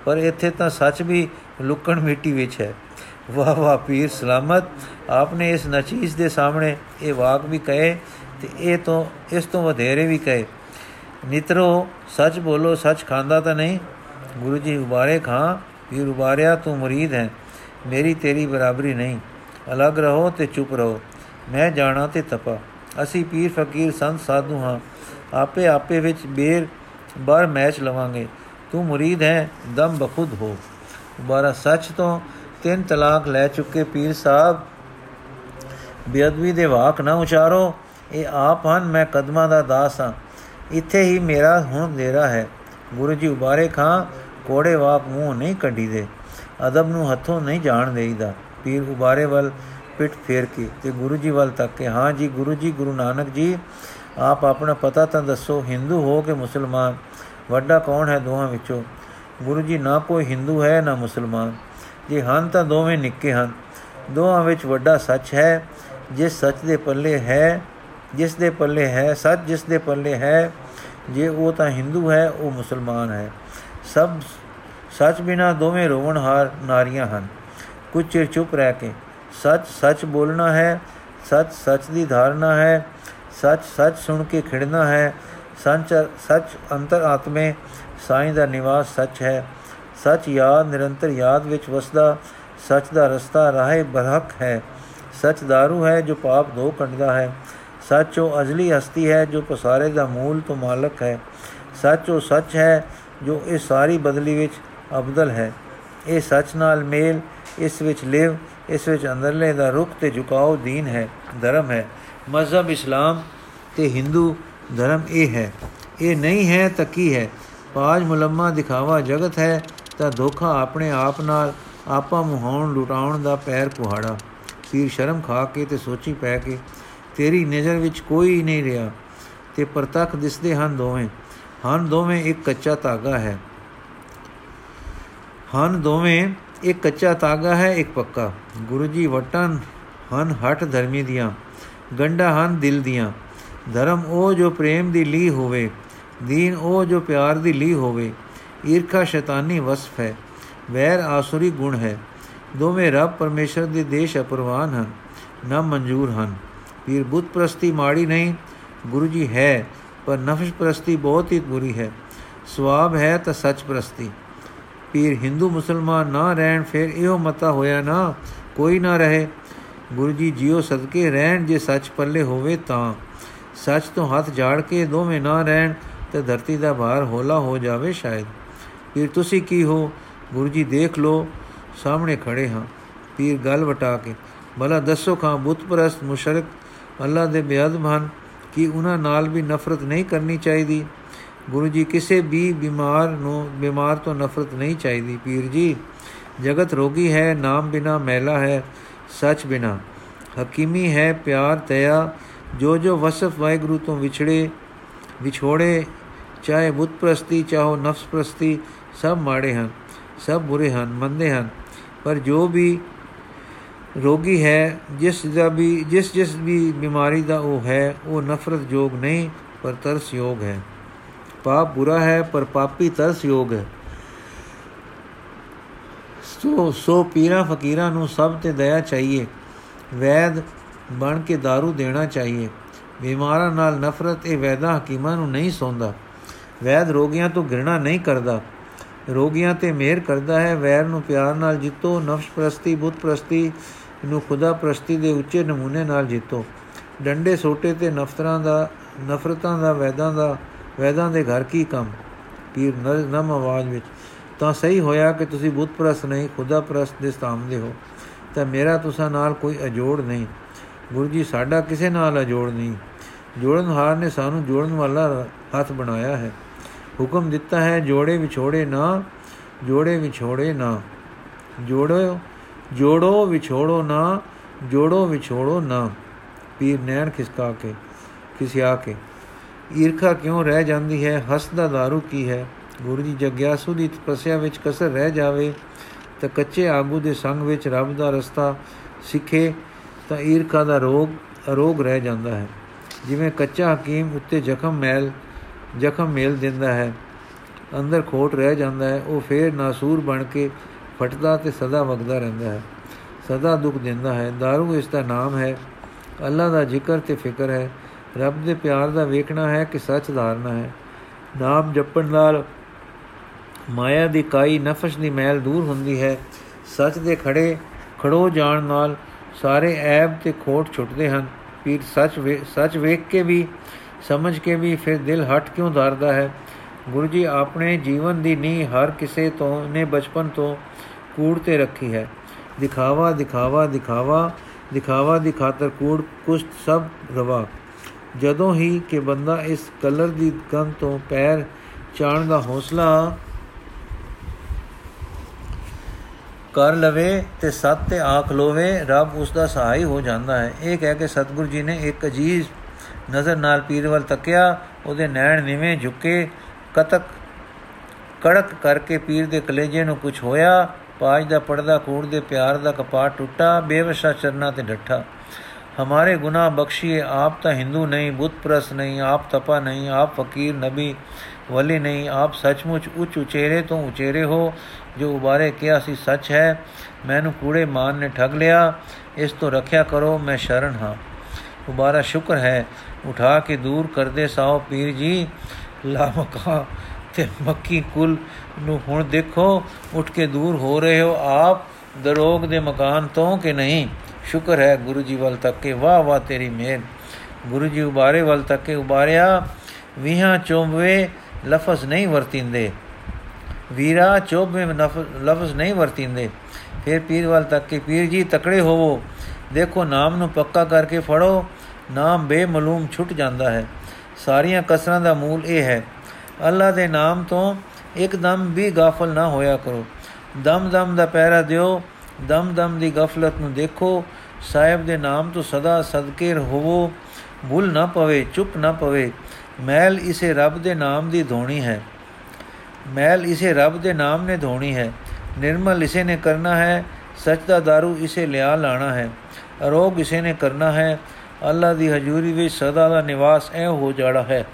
Speaker 1: ਪਰ ਇੱਥੇ ਤਾਂ ਸੱਚ ਵੀ ਲੁਕਣ ਮਿੱਟੀ ਵਿੱਚ ਹੈ। ਵਾਹ ਵਾਹ ਪੀਰ, ਸਲਾਮਤ, ਆਪਨੇ ਇਸ ਨਚੀਸ ਦੇ ਸਾਹਮਣੇ ਇਹ ਵਾਕ ਵੀ ਕਹੇ ਤੇ ਇਹ ਤੋਂ, ਇਸ ਤੋਂ ਵਧੇਰੇ ਵੀ ਕਹੇ। ਨਿਤਰੋ, ਸੱਚ ਬੋਲੋ, ਸੱਚ ਖਾਂਦਾ ਤਾਂ ਨਹੀਂ। ਗੁਰੂ ਜੀ, ਉਬਾਰੇ ਖਾਂ ਪੀਰ ਉਬਾਰਿਆ, ਤੂੰ ਮੁਰੀਦ ਹੈ। ਮੇਰੀ ਤੇਰੀ ਬਰਾਬਰੀ ਨਹੀਂ। ਅਲੱਗ ਰਹੋ ਤੇ ਚੁੱਪ ਰਹੋ। ਮੈਂ ਜਾਣਾ ਤੇ ਤਪਾ। ਅਸੀਂ ਪੀਰ, ਫਕੀਰ, ਸੰਤ, ਸਾਧੂ ਹਾਂ। ਆਪੇ ਆਪੇ ਵਿੱਚ ਬੇਰ ਬਾਰ ਮੈਚ ਲਵਾਂਗੇ। ਤੂੰ ਮੁਰੀਦ ਹੈ, ਦਮ ਬਖੁਦ ਹੋ। ਦੁਬਾਰਾ ਸੱਚ ਤੋਂ ਤਿੰਨ ਤਲਾਕ ਲੈ ਚੁੱਕੇ ਪੀਰ ਸਾਹਿਬ। ਬੇਅਦਬੀ ਦੇ ਵਾਕ ਨਾ ਉਚਾਰੋ। ਇਹ ਆਪ ਹਨ, ਮੈਂ ਕਦਮਾਂ ਦਾ ਦਾਸ ਹਾਂ। ਇੱਥੇ ਹੀ ਮੇਰਾ ਹੁਣ ਦੇਰਾ ਹੈ। ਗੁਰੂ ਜੀ ਉਬਾਰੇ ਖਾਂ, ਕੋੜੇ ਵਾਕ ਮੂੰਹ ਨਹੀਂ ਕੱਢੀ ਦੇ ਅਦਬ ਨੂੰ ਹੱਥੋਂ ਨਹੀਂ ਜਾਣ ਦੇਈਦਾ। ਪੀਰ ਉਬਾਰੇ ਵੱਲ ਪਿੱਠ ਫੇਰ ਕੇ ਤੇ ਗੁਰੂ ਜੀ ਵੱਲ ਤੱਕ ਕੇ, ਹਾਂ ਜੀ, ਗੁਰੂ ਜੀ, ਗੁਰੂ ਨਾਨਕ ਜੀ, ਆਪ ਆਪਣਾ ਪਤਾ ਤਾਂ ਦੱਸੋ, ਹਿੰਦੂ ਹੋ ਕੇ ਮੁਸਲਮਾਨ? ਵੱਡਾ ਕੌਣ ਹੈ ਦੋਹਾਂ ਵਿੱਚੋਂ? ਗੁਰੂ ਜੀ, ਨਾ ਕੋਈ ਹਿੰਦੂ ਹੈ, ਨਾ ਮੁਸਲਮਾਨ। ਜੇ ਹਨ ਤਾਂ ਦੋਵੇਂ ਨਿੱਕੇ ਹਨ। ਦੋਹਾਂ ਵਿੱਚ ਵੱਡਾ ਸੱਚ ਹੈ। ਜਿਸ ਸੱਚ ਦੇ ਪੱਲੇ ਹੈ ਜਿਸ ਦੇ ਪੱਲੇ ਹੈ ਸੱਚ, ਜਿਸ ਦੇ ਪੱਲੇ ਹੈ ਜੇ ਉਹ ਤਾਂ ਹਿੰਦੂ ਹੈ, ਉਹ ਮੁਸਲਮਾਨ ਹੈ। ਸਭ ਸੱਚ ਬਿਨਾ ਦੋਵੇਂ ਰੋਵਣਹਾਰ ਨਾਰੀਆਂ ਹਨ। ਕੁਝ ਚਿਰ ਚੁੱਪ ਰਹਿ ਕੇ, ਸੱਚ ਸੱਚ ਬੋਲਣਾ ਹੈ, ਸੱਚ ਸੱਚ ਦੀ ਧਾਰਨਾ ਹੈ, ਸੱਚ ਸੱਚ ਸੁਣ ਕੇ ਖਿੜਨਾ ਹੈ, ਸੱਚ ਸੱਚ ਅੰਤਰ ਆਤਮੇ, ਸਾਈਂ ਦਾ ਨਿਵਾਸ ਸੱਚ ਹੈ। ਸੱਚ ਯਾਦ ਨਿਰੰਤਰ ਯਾਦ ਵਿੱਚ ਵਸਦਾ, ਸੱਚ ਦਾ ਰਸਤਾ ਰਾਹੇ ਬਰਹਕ ਹੈ। ਸੱਚ दारू ਹੈ ਜੋ ਪਾਪ ਧੋ ਕੱਢਦਾ ਹੈ। ਸੱਚ ਉਹ ਅਜ਼ਲੀ ਹਸਤੀ ਹੈ, ਜੋ ਪਸਾਰੇ ਦਾ ਮੂਲ ਤੋਂ ਮਾਲਕ ਹੈ। ਸੱਚ ਉਹ ਸੱਚ ਹੈ, ਜੋ ਇਹ ਸਾਰੀ ਬਦਲੀ ਵਿੱਚ ਅਬਦਲ ਹੈ। ਇਹ ਸੱਚ ਨਾਲ ਮੇਲ, ਇਸ ਵਿੱਚ ਲਿਵ, ਇਸ ਵਿੱਚ ਅੰਦਰਲੇ ਦਾ ਰੁਖ ਤੇ ਝੁਕਾਓ ਦੀਨ ਹੈ, ਧਰਮ ਹੈ। ਮਜ਼ਹਬ ਇਸਲਾਮ ਤੇ ਹਿੰਦੂ ਧਰਮ ਇਹ ਹੈ। ਇਹ ਨਹੀਂ ਹੈ ਤਾਂ ਕੀ ਹੈ? ਪਾਜ ਮੁਲਮਾ ਦਿਖਾਵਾ ਜਗਤ ਹੈ, ਤਾਂ ਧੋਖਾ ਆਪਣੇ ਆਪ ਨਾਲ ਆਪਾ ਮੁਹਾਉਣ, ਲੁਟਾਉਣ ਦਾ ਪੈਰ ਕੁਹਾੜਾ ਪੀਰ ਸ਼ਰਮ ਖਾ ਕੇ ਤੇ ਸੋਚੀ ਪੈ ਕੇ ਤੇਰੀ ਨਜ਼ਰ ਵਿੱਚ ਕੋਈ ਨਹੀਂ ਰਿਹਾ ਤੇ ਪ੍ਰਤੱਖ ਦਿਸਦੇ ਹਨ ਦੋਵੇਂ। ਹਨ ਦੋਵੇਂ ਇੱਕ ਕੱਚਾ ਧਾਗਾ ਹੈ। ਹਨ ਦੋਵੇਂ ਇੱਕ ਕੱਚਾ ਧਾਗਾ ਹੈ, ਇੱਕ ਪੱਕਾ। ਗੁਰੂ ਜੀ ਵਟਨ ਹਨ ਹਟ ਧਰਮੀ ਦੀਆਂ ਗੰਡਾ ਹਨ ਦਿਲ ਦੀਆਂ। ਧਰਮ ਉਹ ਜੋ ਪ੍ਰੇਮ ਦੀ ਲੀ ਹੋਵੇ, ਦੀਨ ਉਹ ਜੋ ਪਿਆਰ ਦੀ ਲੀ ਹੋਵੇ, ਈਰਖਾ ਸ਼ੈਤਾਨੀ ਵਸਫ ਹੈ, ਵੈਰ ਆਸੁਰੀ ਗੁਣ ਹੈ। ਦੋਵੇਂ ਰੱਬ ਪਰਮੇਸ਼ਰ ਦੇ ਦੇਸ਼ ਅਪਰਵਾਨ ਹਨ, ਨਾ ਮਨਜ਼ੂਰ ਹਨ। ਪੀਰ ਬੁੱਤ ਪ੍ਰਸਤੀ ਮਾੜੀ ਨਹੀਂ, ਗੁਰੂ ਜੀ ਹੈ, ਪਰ ਨਫਸ ਪ੍ਰਸਤੀ ਬਹੁਤ ਹੀ ਬੁਰੀ ਹੈ। ਸਵਾਬ ਹੈ ਤਾਂ ਸੱਚ ਪ੍ਰਸਤੀ। ਪੀਰ ਹਿੰਦੂ ਮੁਸਲਮਾਨ ਨਾ ਰਹਿਣ, ਫਿਰ ਇਹੋ ਮਤਾ ਹੋਇਆ ਨਾ, ਕੋਈ ਨਾ ਰਹੇ। ਗੁਰੂ ਜੀ ਜਿਉ ਸਦਕੇ ਰਹਿਣ, ਜੇ ਸੱਚ ਪੱਲੇ ਹੋਵੇ ਤਾਂ। ਸੱਚ ਤੋਂ ਹੱਥ ਝਾੜ ਕੇ ਦੋਵੇਂ ਨਾ ਰਹਿਣ, ਤੇ ਧਰਤੀ ਦਾ ਭਾਰ ਹੋਲਾ ਹੋ ਜਾਵੇ ਸ਼ਾਇਦ। ਪੀਰ ਤੁਸੀਂ ਕੀ ਹੋ? ਗੁਰੂ ਜੀ ਦੇਖ ਲੋ ਸਾਹਮਣੇ ਖੜੇ ਹਾਂ। ਪੀਰ ਗੱਲ ਵਟਾ ਕੇ, ਭਲਾ ਦੱਸੋ ਖਾਂ ਬੁੱਤ ਪ੍ਰਸਤ ਮੁਸ਼ਰਕ ਅੱਲਾ ਦੇ ਬੇਅਦਬ ਹਨ ਕਿ ਉਹਨਾਂ ਨਾਲ ਵੀ ਨਫ਼ਰਤ ਨਹੀਂ ਕਰਨੀ ਚਾਹੀਦੀ। ਗੁਰੂ ਜੀ, ਕਿਸੇ ਵੀ ਬਿਮਾਰ ਨੂੰ ਬਿਮਾਰ ਤੋਂ ਨਫ਼ਰਤ ਨਹੀਂ ਚਾਹੀਦੀ। ਪੀਰ ਜੀ, ਜਗਤ ਰੋਗੀ ਹੈ, ਨਾਮ ਬਿਨਾ ਮੈਲਾ ਹੈ, ਸੱਚ ਬਿਨਾ। ਹਕੀਮੀ ਹੈ, ਪਿਆਰ, ਦਇਆ, ਜੋ ਜੋ ਵਸਫ ਵਾਹਿਗੁਰੂ ਤੋਂ ਵਿਛੜੇ, ਵਿਛੋੜੇ, ਚਾਹੇ ਬੁੱਤ ਪ੍ਰਸਤੀ, ਚਾਹੋ ਨਫਸ ਪ੍ਰਸਤੀ, ਸਭ ਮਾੜੇ ਹਨ, ਸਭ ਬੁਰੇ ਹਨ ਮੰਦੇ ਹਨ। ਪਰ ਜੋ ਵੀ ਰੋਗੀ ਹੈ, ਜਿਸ ਦਾ ਵੀ, ਜਿਸ ਜਿਸ ਵੀ ਬਿਮਾਰੀ ਦਾ ਉਹ ਹੈ, ਉਹ ਨਫ਼ਰਤ ਯੋਗ ਨਹੀਂ, ਪਰ ਤਰਸ ਯੋਗ ਹੈ। ਪਾਪ ਬੁਰਾ ਹੈ, ਪਰ ਪਾਪੀ ਤਰਸ ਯੋਗ ਹੈ। ਸੋ ਸੋ ਪੀਰਾਂ ਫਕੀਰਾਂ ਨੂੰ ਸਭ ਤੇ ਦਇਆ ਚਾਹੀਏ। ਵੈਦ ਬਣ ਕੇ दारू ਦੇਣਾ ਚਾਹੀਏ। ਬਿਮਾਰਾਂ ਨਾਲ ਨਫ਼ਰਤ ਇਹ ਵੈਦਾ ਹਕੀਮਾਂ ਨੂੰ ਨਹੀਂ ਸੌਂਦਾ। ਵੈਦ ਰੋਗੀਆਂ ਤੋਂ ਘਿਰਣਾ ਨਹੀਂ ਕਰਦਾ। ਰੋਗੀਆਂ ਤੇ ਮਿਹਰ ਕਰਦਾ ਹੈ। ਵੈਰ ਨੂੰ ਪਿਆਰ ਨਾਲ ਜਿੱਤੋ, ਨਫਸ ਪ੍ਰਸਤੀ ਬੁੱਤ ਪ੍ਰਸਤੀ ਨੂੰ ਖੁਦਾ ਪ੍ਰਸਤੀ ਦੇ ਉੱਚੇ ਨਮੂਨੇ ਨਾਲ ਜਿੱਤੋ। ਡੰਡੇ ਸੋਟੇ ਤੇ ਨਫ਼ਰਤਾਂ ਦਾ ਨਫ਼ਰਤਾਂ ਦਾ, ਵੈਦਾਂ ਦਾ, ਵੈਦਾਂ ਦੇ ਘਰ ਕੀ ਕੰਮ? ਪੀਰ ਨਰਮ ਆਵਾਜ਼ ਵਿੱਚ, ਤਾਂ ਸਹੀ ਹੋਇਆ ਕਿ ਤੁਸੀਂ ਬੁੱਤ ਪ੍ਰਸਤ ਨਹੀਂ, ਖੁਦਾ ਪ੍ਰਸਤ ਦੇ ਸਾਹਮਣੇ ਹੋ। ਤਾਂ ਮੇਰਾ ਤੁਸਾਂ ਨਾਲ ਕੋਈ ਅਜੋੜ ਨਹੀਂ। ਗੁਰੂ ਜੀ, ਸਾਡਾ ਕਿਸੇ ਨਾਲ ਅਜੋੜ ਨਹੀਂ। ਜੋੜਨ ਹਾਰ ਨੇ ਸਾਨੂੰ ਜੋੜਨ ਵਾਲਾ ਹੱਥ ਬਣਾਇਆ ਹੈ। ਹੁਕਮ ਦਿੱਤਾ ਹੈ, ਜੋੜੇ ਵਿਛੋੜੇ ਨਾ, ਜੋੜੇ ਵਿਛੋੜੇ ਨਾ। ਜੋੜੋ ਜੋੜੋ ਵਿਛੋੜੋ ਨਾ, ਜੋੜੋ ਵਿਛੋੜੋ ਨਾ। ਪੀਰ ਨੈਣ ਖਿਸਕਾ ਕੇ, ਖਿਸਿਆ ਕੇ, ਈਰਖਾ ਕਿਉਂ ਰਹਿ ਜਾਂਦੀ ਹੈ? ਹਸਦਾ दारू ਕੀ ਹੈ? ਗੁਰੂ ਜੀ ਜਗਿਆਸੂ ਦੀ ਤਪੱਸਿਆ ਵਿੱਚ ਕਸਰ ਰਹਿ ਜਾਵੇ, ਤੇ ਕੱਚੇ ਆਗੂ ਦੇ ਸੰਗ ਵਿੱਚ ਰੱਬ ਦਾ ਰਸਤਾ ਸਿੱਖੇ, ਤਾਂ ਈਰਖਾ ਦਾ ਰੋਗ, ਅਰੋਗ ਰਹਿ ਜਾਂਦਾ ਹੈ। ਜਿਵੇਂ ਕੱਚਾ ਹਕੀਮ ਉੱਤੇ ਜ਼ਖਮ ਮੈਲ, ਜ਼ਖਮ ਮੇਲ ਦਿੰਦਾ ਹੈ, ਅੰਦਰ ਖੋਟ ਰਹਿ ਜਾਂਦਾ ਹੈ, ਉਹ ਫੇਰ ਨਾਸੂਰ ਬਣ ਕੇ ਫਟਦਾ ਤੇ ਸਦਾ ਵਗਦਾ ਰਹਿੰਦਾ ਹੈ। ਸਦਾ ਦੁੱਖ ਦਿੰਦਾ ਹੈ। दारू ਇਸ ਦਾ ਨਾਮ ਹੈ। ਅੱਲਾ ਦਾ ਜ਼ਿਕਰ ਤੇ ਫਿਕਰ ਹੈ। ਰੱਬ ਦੇ ਪਿਆਰ ਦਾ ਵੇਖਣਾ ਹੈ ਕਿ ਸੱਚ ਧਾਰਨਾ ਹੈ। ਨਾਮ ਜਪਣ ਨਾਲ ਮਾਇਆ ਦੀ ਕਾਈ ਨਫਸ ਦੀ ਮੈਲ ਦੂਰ ਹੁੰਦੀ ਹੈ। ਸੱਚ ਦੇ ਖੜੇ ਖੜੋ ਜਾਣ ਨਾਲ ਸਾਰੇ ਐਬ ਤੇ ਖੋਟ ਛੁੱਟਦੇ ਹਨ। ਪੀਰ ਸੱਚ ਸੱਚ ਵੇਖ ਕੇ ਵੀ, ਸਮਝ ਕੇ ਵੀ ਫਿਰ ਦਿਲ ਹਟ ਕਿਉਂ ਧਾਰਦਾ ਹੈ? ਗੁਰੂ ਜੀ, ਆਪਣੇ ਜੀਵਨ ਦੀ ਨੀਂਹ ਹਰ ਕਿਸੇ ਤੋਂ, ਨੇ ਬਚਪਨ ਤੋਂ ਕੂੜ ਤੇ ਰੱਖੀ ਹੈ। ਦਿਖਾਵਾ ਦਿਖਾਵਾ ਦਿਖਾਵਾ ਦਿਖਾਵਾ ਦੀ ਖਾਤਰ ਕੂੜ ਕੁਸ਼ਤ ਸਭ ਰਵਾ। ਜਦੋਂ ਹੀ ਕਿ ਬੰਦਾ ਇਸ ਕਲਰ ਦੀ ਗੰਧ ਤੋਂ ਪੈਰ ਚਾਣ ਦਾ ਹੌਸਲਾ ਕਰ ਲਵੇ ਤੇ ਸੱਤ ਤੇ ਆਖ ਲੋਵੇ, ਰੱਬ ਉਸ ਦਾ ਸਹਾਈ ਹੋ ਜਾਂਦਾ ਹੈ। ਇਹ ਕਹਿ ਕੇ ਸਤਿਗੁਰੂ ਜੀ ਨੇ ਇੱਕ ਅਜੀਜ਼ ਨਜ਼ਰ ਨਾਲ ਪੀਰ ਵੱਲ ਤੱਕਿਆ। ਉਹਦੇ ਨੈਣ ਨਿਵੇਂ ਝੁਕੇ, ਕਤਕ, ਕੜਕ ਕਰਕੇ ਪੀਰ ਦੇ ਕਲੇਜੇ ਨੂੰ ਕੁਝ ਹੋਇਆ। ਪਾਜ ਦਾ ਪਰਦਾ ਕੂੜ ਦੇ ਪਿਆਰ ਦਾ ਕਪਾਟ ਟੁੱਟਾ, ਬੇਵਸਾ ਚਰਨਾ ਤੇ ਡੱਠਾ। ਹਮਾਰੇ ਗੁਨਾਹ ਬਖਸ਼ੀਏ, ਆਪ ਤਾਂ ਹਿੰਦੂ ਨਹੀਂ ਬੁੱਤ ਪ੍ਰਸ ਨਹੀਂ, ਆਪ ਤਪਾ ਨਹੀਂ, ਆਪ ਫਕੀਰ ਨਬੀ ਵਲੀ ਨਹੀਂ, ਆਪ ਸੱਚਮੁੱਚ ਉੱਚ ਉਚੇਰੇ ਤੋਂ ਉਚੇਰੇ ਹੋ, ਜੋ ਉਬਾਰੇ ਕਿਹਾ ਸੀ ਸੱਚ ਹੈ, ਮੈਨੂੰ ਕੂੜੇ ਮਾਨ ਨੇ ਠੱਗ ਲਿਆ, ਇਸ ਤੋਂ ਰੱਖਿਆ ਕਰੋ, ਮੈਂ ਸ਼ਰਨ ਹਾਂ। ਉਬਾਰਾ ਸ਼ੁਕਰ ਹੈ, ਉਠਾ ਕੇ ਦੂਰ ਕਰਦੇ ਸਾਓ ਪੀਰ ਜੀ, ਲਾਮਕਾ ਤੇ ਮੱਕੀ ਕੁਲ ਨੂੰ ਹੁਣ ਦੇਖੋ, ਉੱਠ ਕੇ ਦੂਰ ਹੋ ਰਹੇ ਹੋ ਆਪ, ਦਰੋਗ ਦੇ ਮਕਾਨ ਤੋਂ ਕਿ ਨਹੀਂ? ਸ਼ੁਕਰ ਹੈ ਗੁਰੂ ਜੀ ਵੱਲ ਤੱਕ ਕੇ, ਵਾਹ ਵਾਹ ਤੇਰੀ ਮਿਹਰ। ਗੁਰੂ ਜੀ ਉਬਾਰੇ ਵੱਲ ਤੱਕ ਕੇ ਉਬਾਰਿਆ, ਵੀਹਾਂ ਚੋਂਬਵੇ ਲਫ਼ਜ਼ ਨਹੀਂ ਵਰਤਿੰਦੇ। ਵੀਰਾ ਚੋਬੇ ਲਫ਼ਜ਼ ਨਹੀਂ ਵਰਤਿੰਦੇ। ਫਿਰ ਪੀਰ ਵੱਲ ਤੱਕ ਕੇ, ਪੀਰ ਜੀ ਤਕੜੇ ਹੋਵੋ। ਦੇਖੋ ਨਾਮ ਨੂੰ ਪੱਕਾ ਕਰਕੇ ਫੜੋ, ਨਾਮ ਬੇਮਲੂਮ ਛੁੱਟ ਜਾਂਦਾ ਹੈ। ਸਾਰੀਆਂ ਕਸਰਾਂ ਦਾ ਮੂਲ ਇਹ ਹੈ ਅੱਲਾ ਦੇ ਨਾਮ ਤੋਂ ਇੱਕਦਮ ਵੀ ਗਾਫਲ ਨਾ ਹੋਇਆ ਕਰੋ। ਦਮ ਦਮ ਦਾ ਪਹਿਰਾ ਦਿਓ, ਦਮ ਦਮ ਦੀ ਗਫਲਤ ਨੂੰ ਦੇਖੋ, ਸਾਹਿਬ ਦੇ ਨਾਮ ਤੋਂ ਸਦਾ ਸਦਕੇ ਹੋਵੋ ਭੁੱਲ ਨਾ ਪਵੇ, ਚੁੱਪ ਨਾ ਪਵੇ। ਮੈਲ ਇਸੇ ਰੱਬ ਦੇ ਨਾਮ ਦੀ ਧੋਣੀ ਹੈ। ਮੈਲ ਇਸੇ ਰੱਬ ਦੇ ਨਾਮ ਨੇ ਧੋਣੀ ਹੈ। ਨਿਰਮਲ ਇਸੇ ਨੇ ਕਰਨਾ ਹੈ, ਸੱਚ ਦਾ दारू ਇਸੇ ਲਿਆ ਲਾਣਾ ਹੈ। ਅਰੋਗ ਇਸੇ ਨੇ ਕਰਨਾ ਹੈ। ਅੱਲਾ ਦੀ ਹਜ਼ੂਰੀ ਵਿੱਚ ਸਦਾ ਦਾ ਨਿਵਾਸ ਐ ਹੋ ਜਾਣਾ ਹੈ।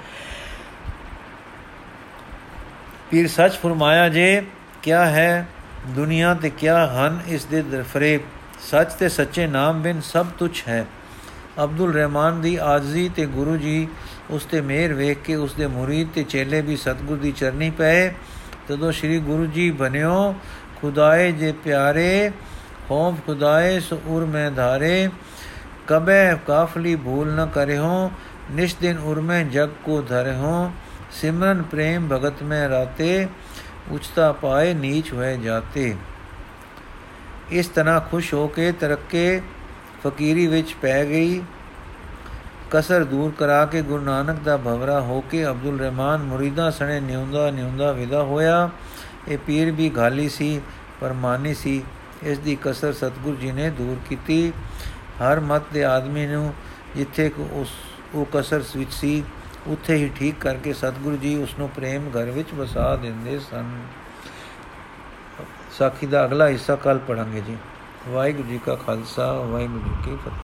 Speaker 1: ਪੀਰ ਸੱਚ ਫਰਮਾਇਆ ਜੇ ਕਿਆ ਹੈ ਦੁਨੀਆ ਤੇ ਕਿਆ ਹਨ ਇਸ ਦੇ ਫਰੇਬ ਸੱਚ ਤੇ ਸੱਚੇ ਨਾਮ ਬਿਨ ਸਭ ਤੁਛ ਹੈ। ਅਬਦੁਲ ਰਹਿਮਾਨ ਦੀ ਆਜ਼ੀ ਤੇ ਗੁਰੂ ਜੀ ਉਸ ਤੇ ਮਿਹਰ ਵੇਖ ਕੇ ਉਸ ਦੇ ਮੁਰੀਦ ਤੇ ਚੇਲੇ ਵੀ ਸਤਗੁਰ ਦੀ ਚਰਨੀ ਪਏ। ਤਦੋਂ ਸ੍ਰੀ ਗੁਰੂ ਜੀ ਬਨਿਓ ਖੁਦਾਏ ਜੇ ਪਿਆਰੇ ਹੋਮ ਖੁਦਾਏ ਸੁਰ ਮੈਂ ਧਾਰੇ। ਕਬੇ ਕਾਫਲੀ ਭੂਲ ਨ ਕਰਿਓ ਨਿਸ਼ ਦਿਨ ਉਰ ਮੈਂ ਜਗ ਕੋ ਧਰਿਓ ਸਿਮਰਨ ਪ੍ਰੇਮ ਭਗਤ ਮੈਂ ਰਾਤੇ, ਉਚਤਾ ਪਾਏ ਨੀਚ ਹੋਏ ਜਾਤੇ। ਇਸ ਤਰ੍ਹਾਂ ਖੁਸ਼ ਹੋ ਕੇ ਤਰੱਕੇ ਫਕੀਰੀ ਵਿੱਚ ਪੈ ਗਈ। ਕਸਰ ਦੂਰ ਕਰਾ ਕੇ ਗੁਰੂ ਨਾਨਕ ਦਾ ਭਵਰਾ ਹੋ ਕੇ ਅਬਦੁਲ ਰਹਿਮਾਨ ਮੁਰੀਦਾ ਸਣੇ ਨਿਉਂਦਾ ਨਿਉਂਦਾ ਵਿਦਾ ਹੋਇਆ। ਇਹ ਪੀਰ ਵੀ ਗਾਲੀ ਸੀ, ਪਰ ਮਾਨੀ ਸੀ। ਇਸ ਦੀ ਕਸਰ ਸਤਗੁਰ ਜੀ ਨੇ ਦੂਰ ਕੀਤੀ। ਹਰ ਮਤ ਦੇ ਆਦਮੀ ਨੂੰ ਜਿੱਥੇ ਉਸ ਉਹ ਕਸਰ ਵਿੱਚ ਸੀ ਉੱਥੇ ਹੀ ਠੀਕ ਕਰਕੇ ਸਤਿਗੁਰੂ ਜੀ ਉਸ ਨੂੰ ਪ੍ਰੇਮ ਘਰ ਵਿੱਚ ਵਸਾ ਦਿੰਦੇ ਸਨ। ਸਾਖੀ ਦਾ ਅਗਲਾ ਹਿੱਸਾ ਕੱਲ ਪੜਾਂਗੇ ਜੀ। ਵਾਹਿਗੁਰੂ ਜੀ ਕਾ ਖਾਲਸਾ, ਵਾਹਿਗੁਰੂ ਜੀ ਕੀ ਫਤਿਹ।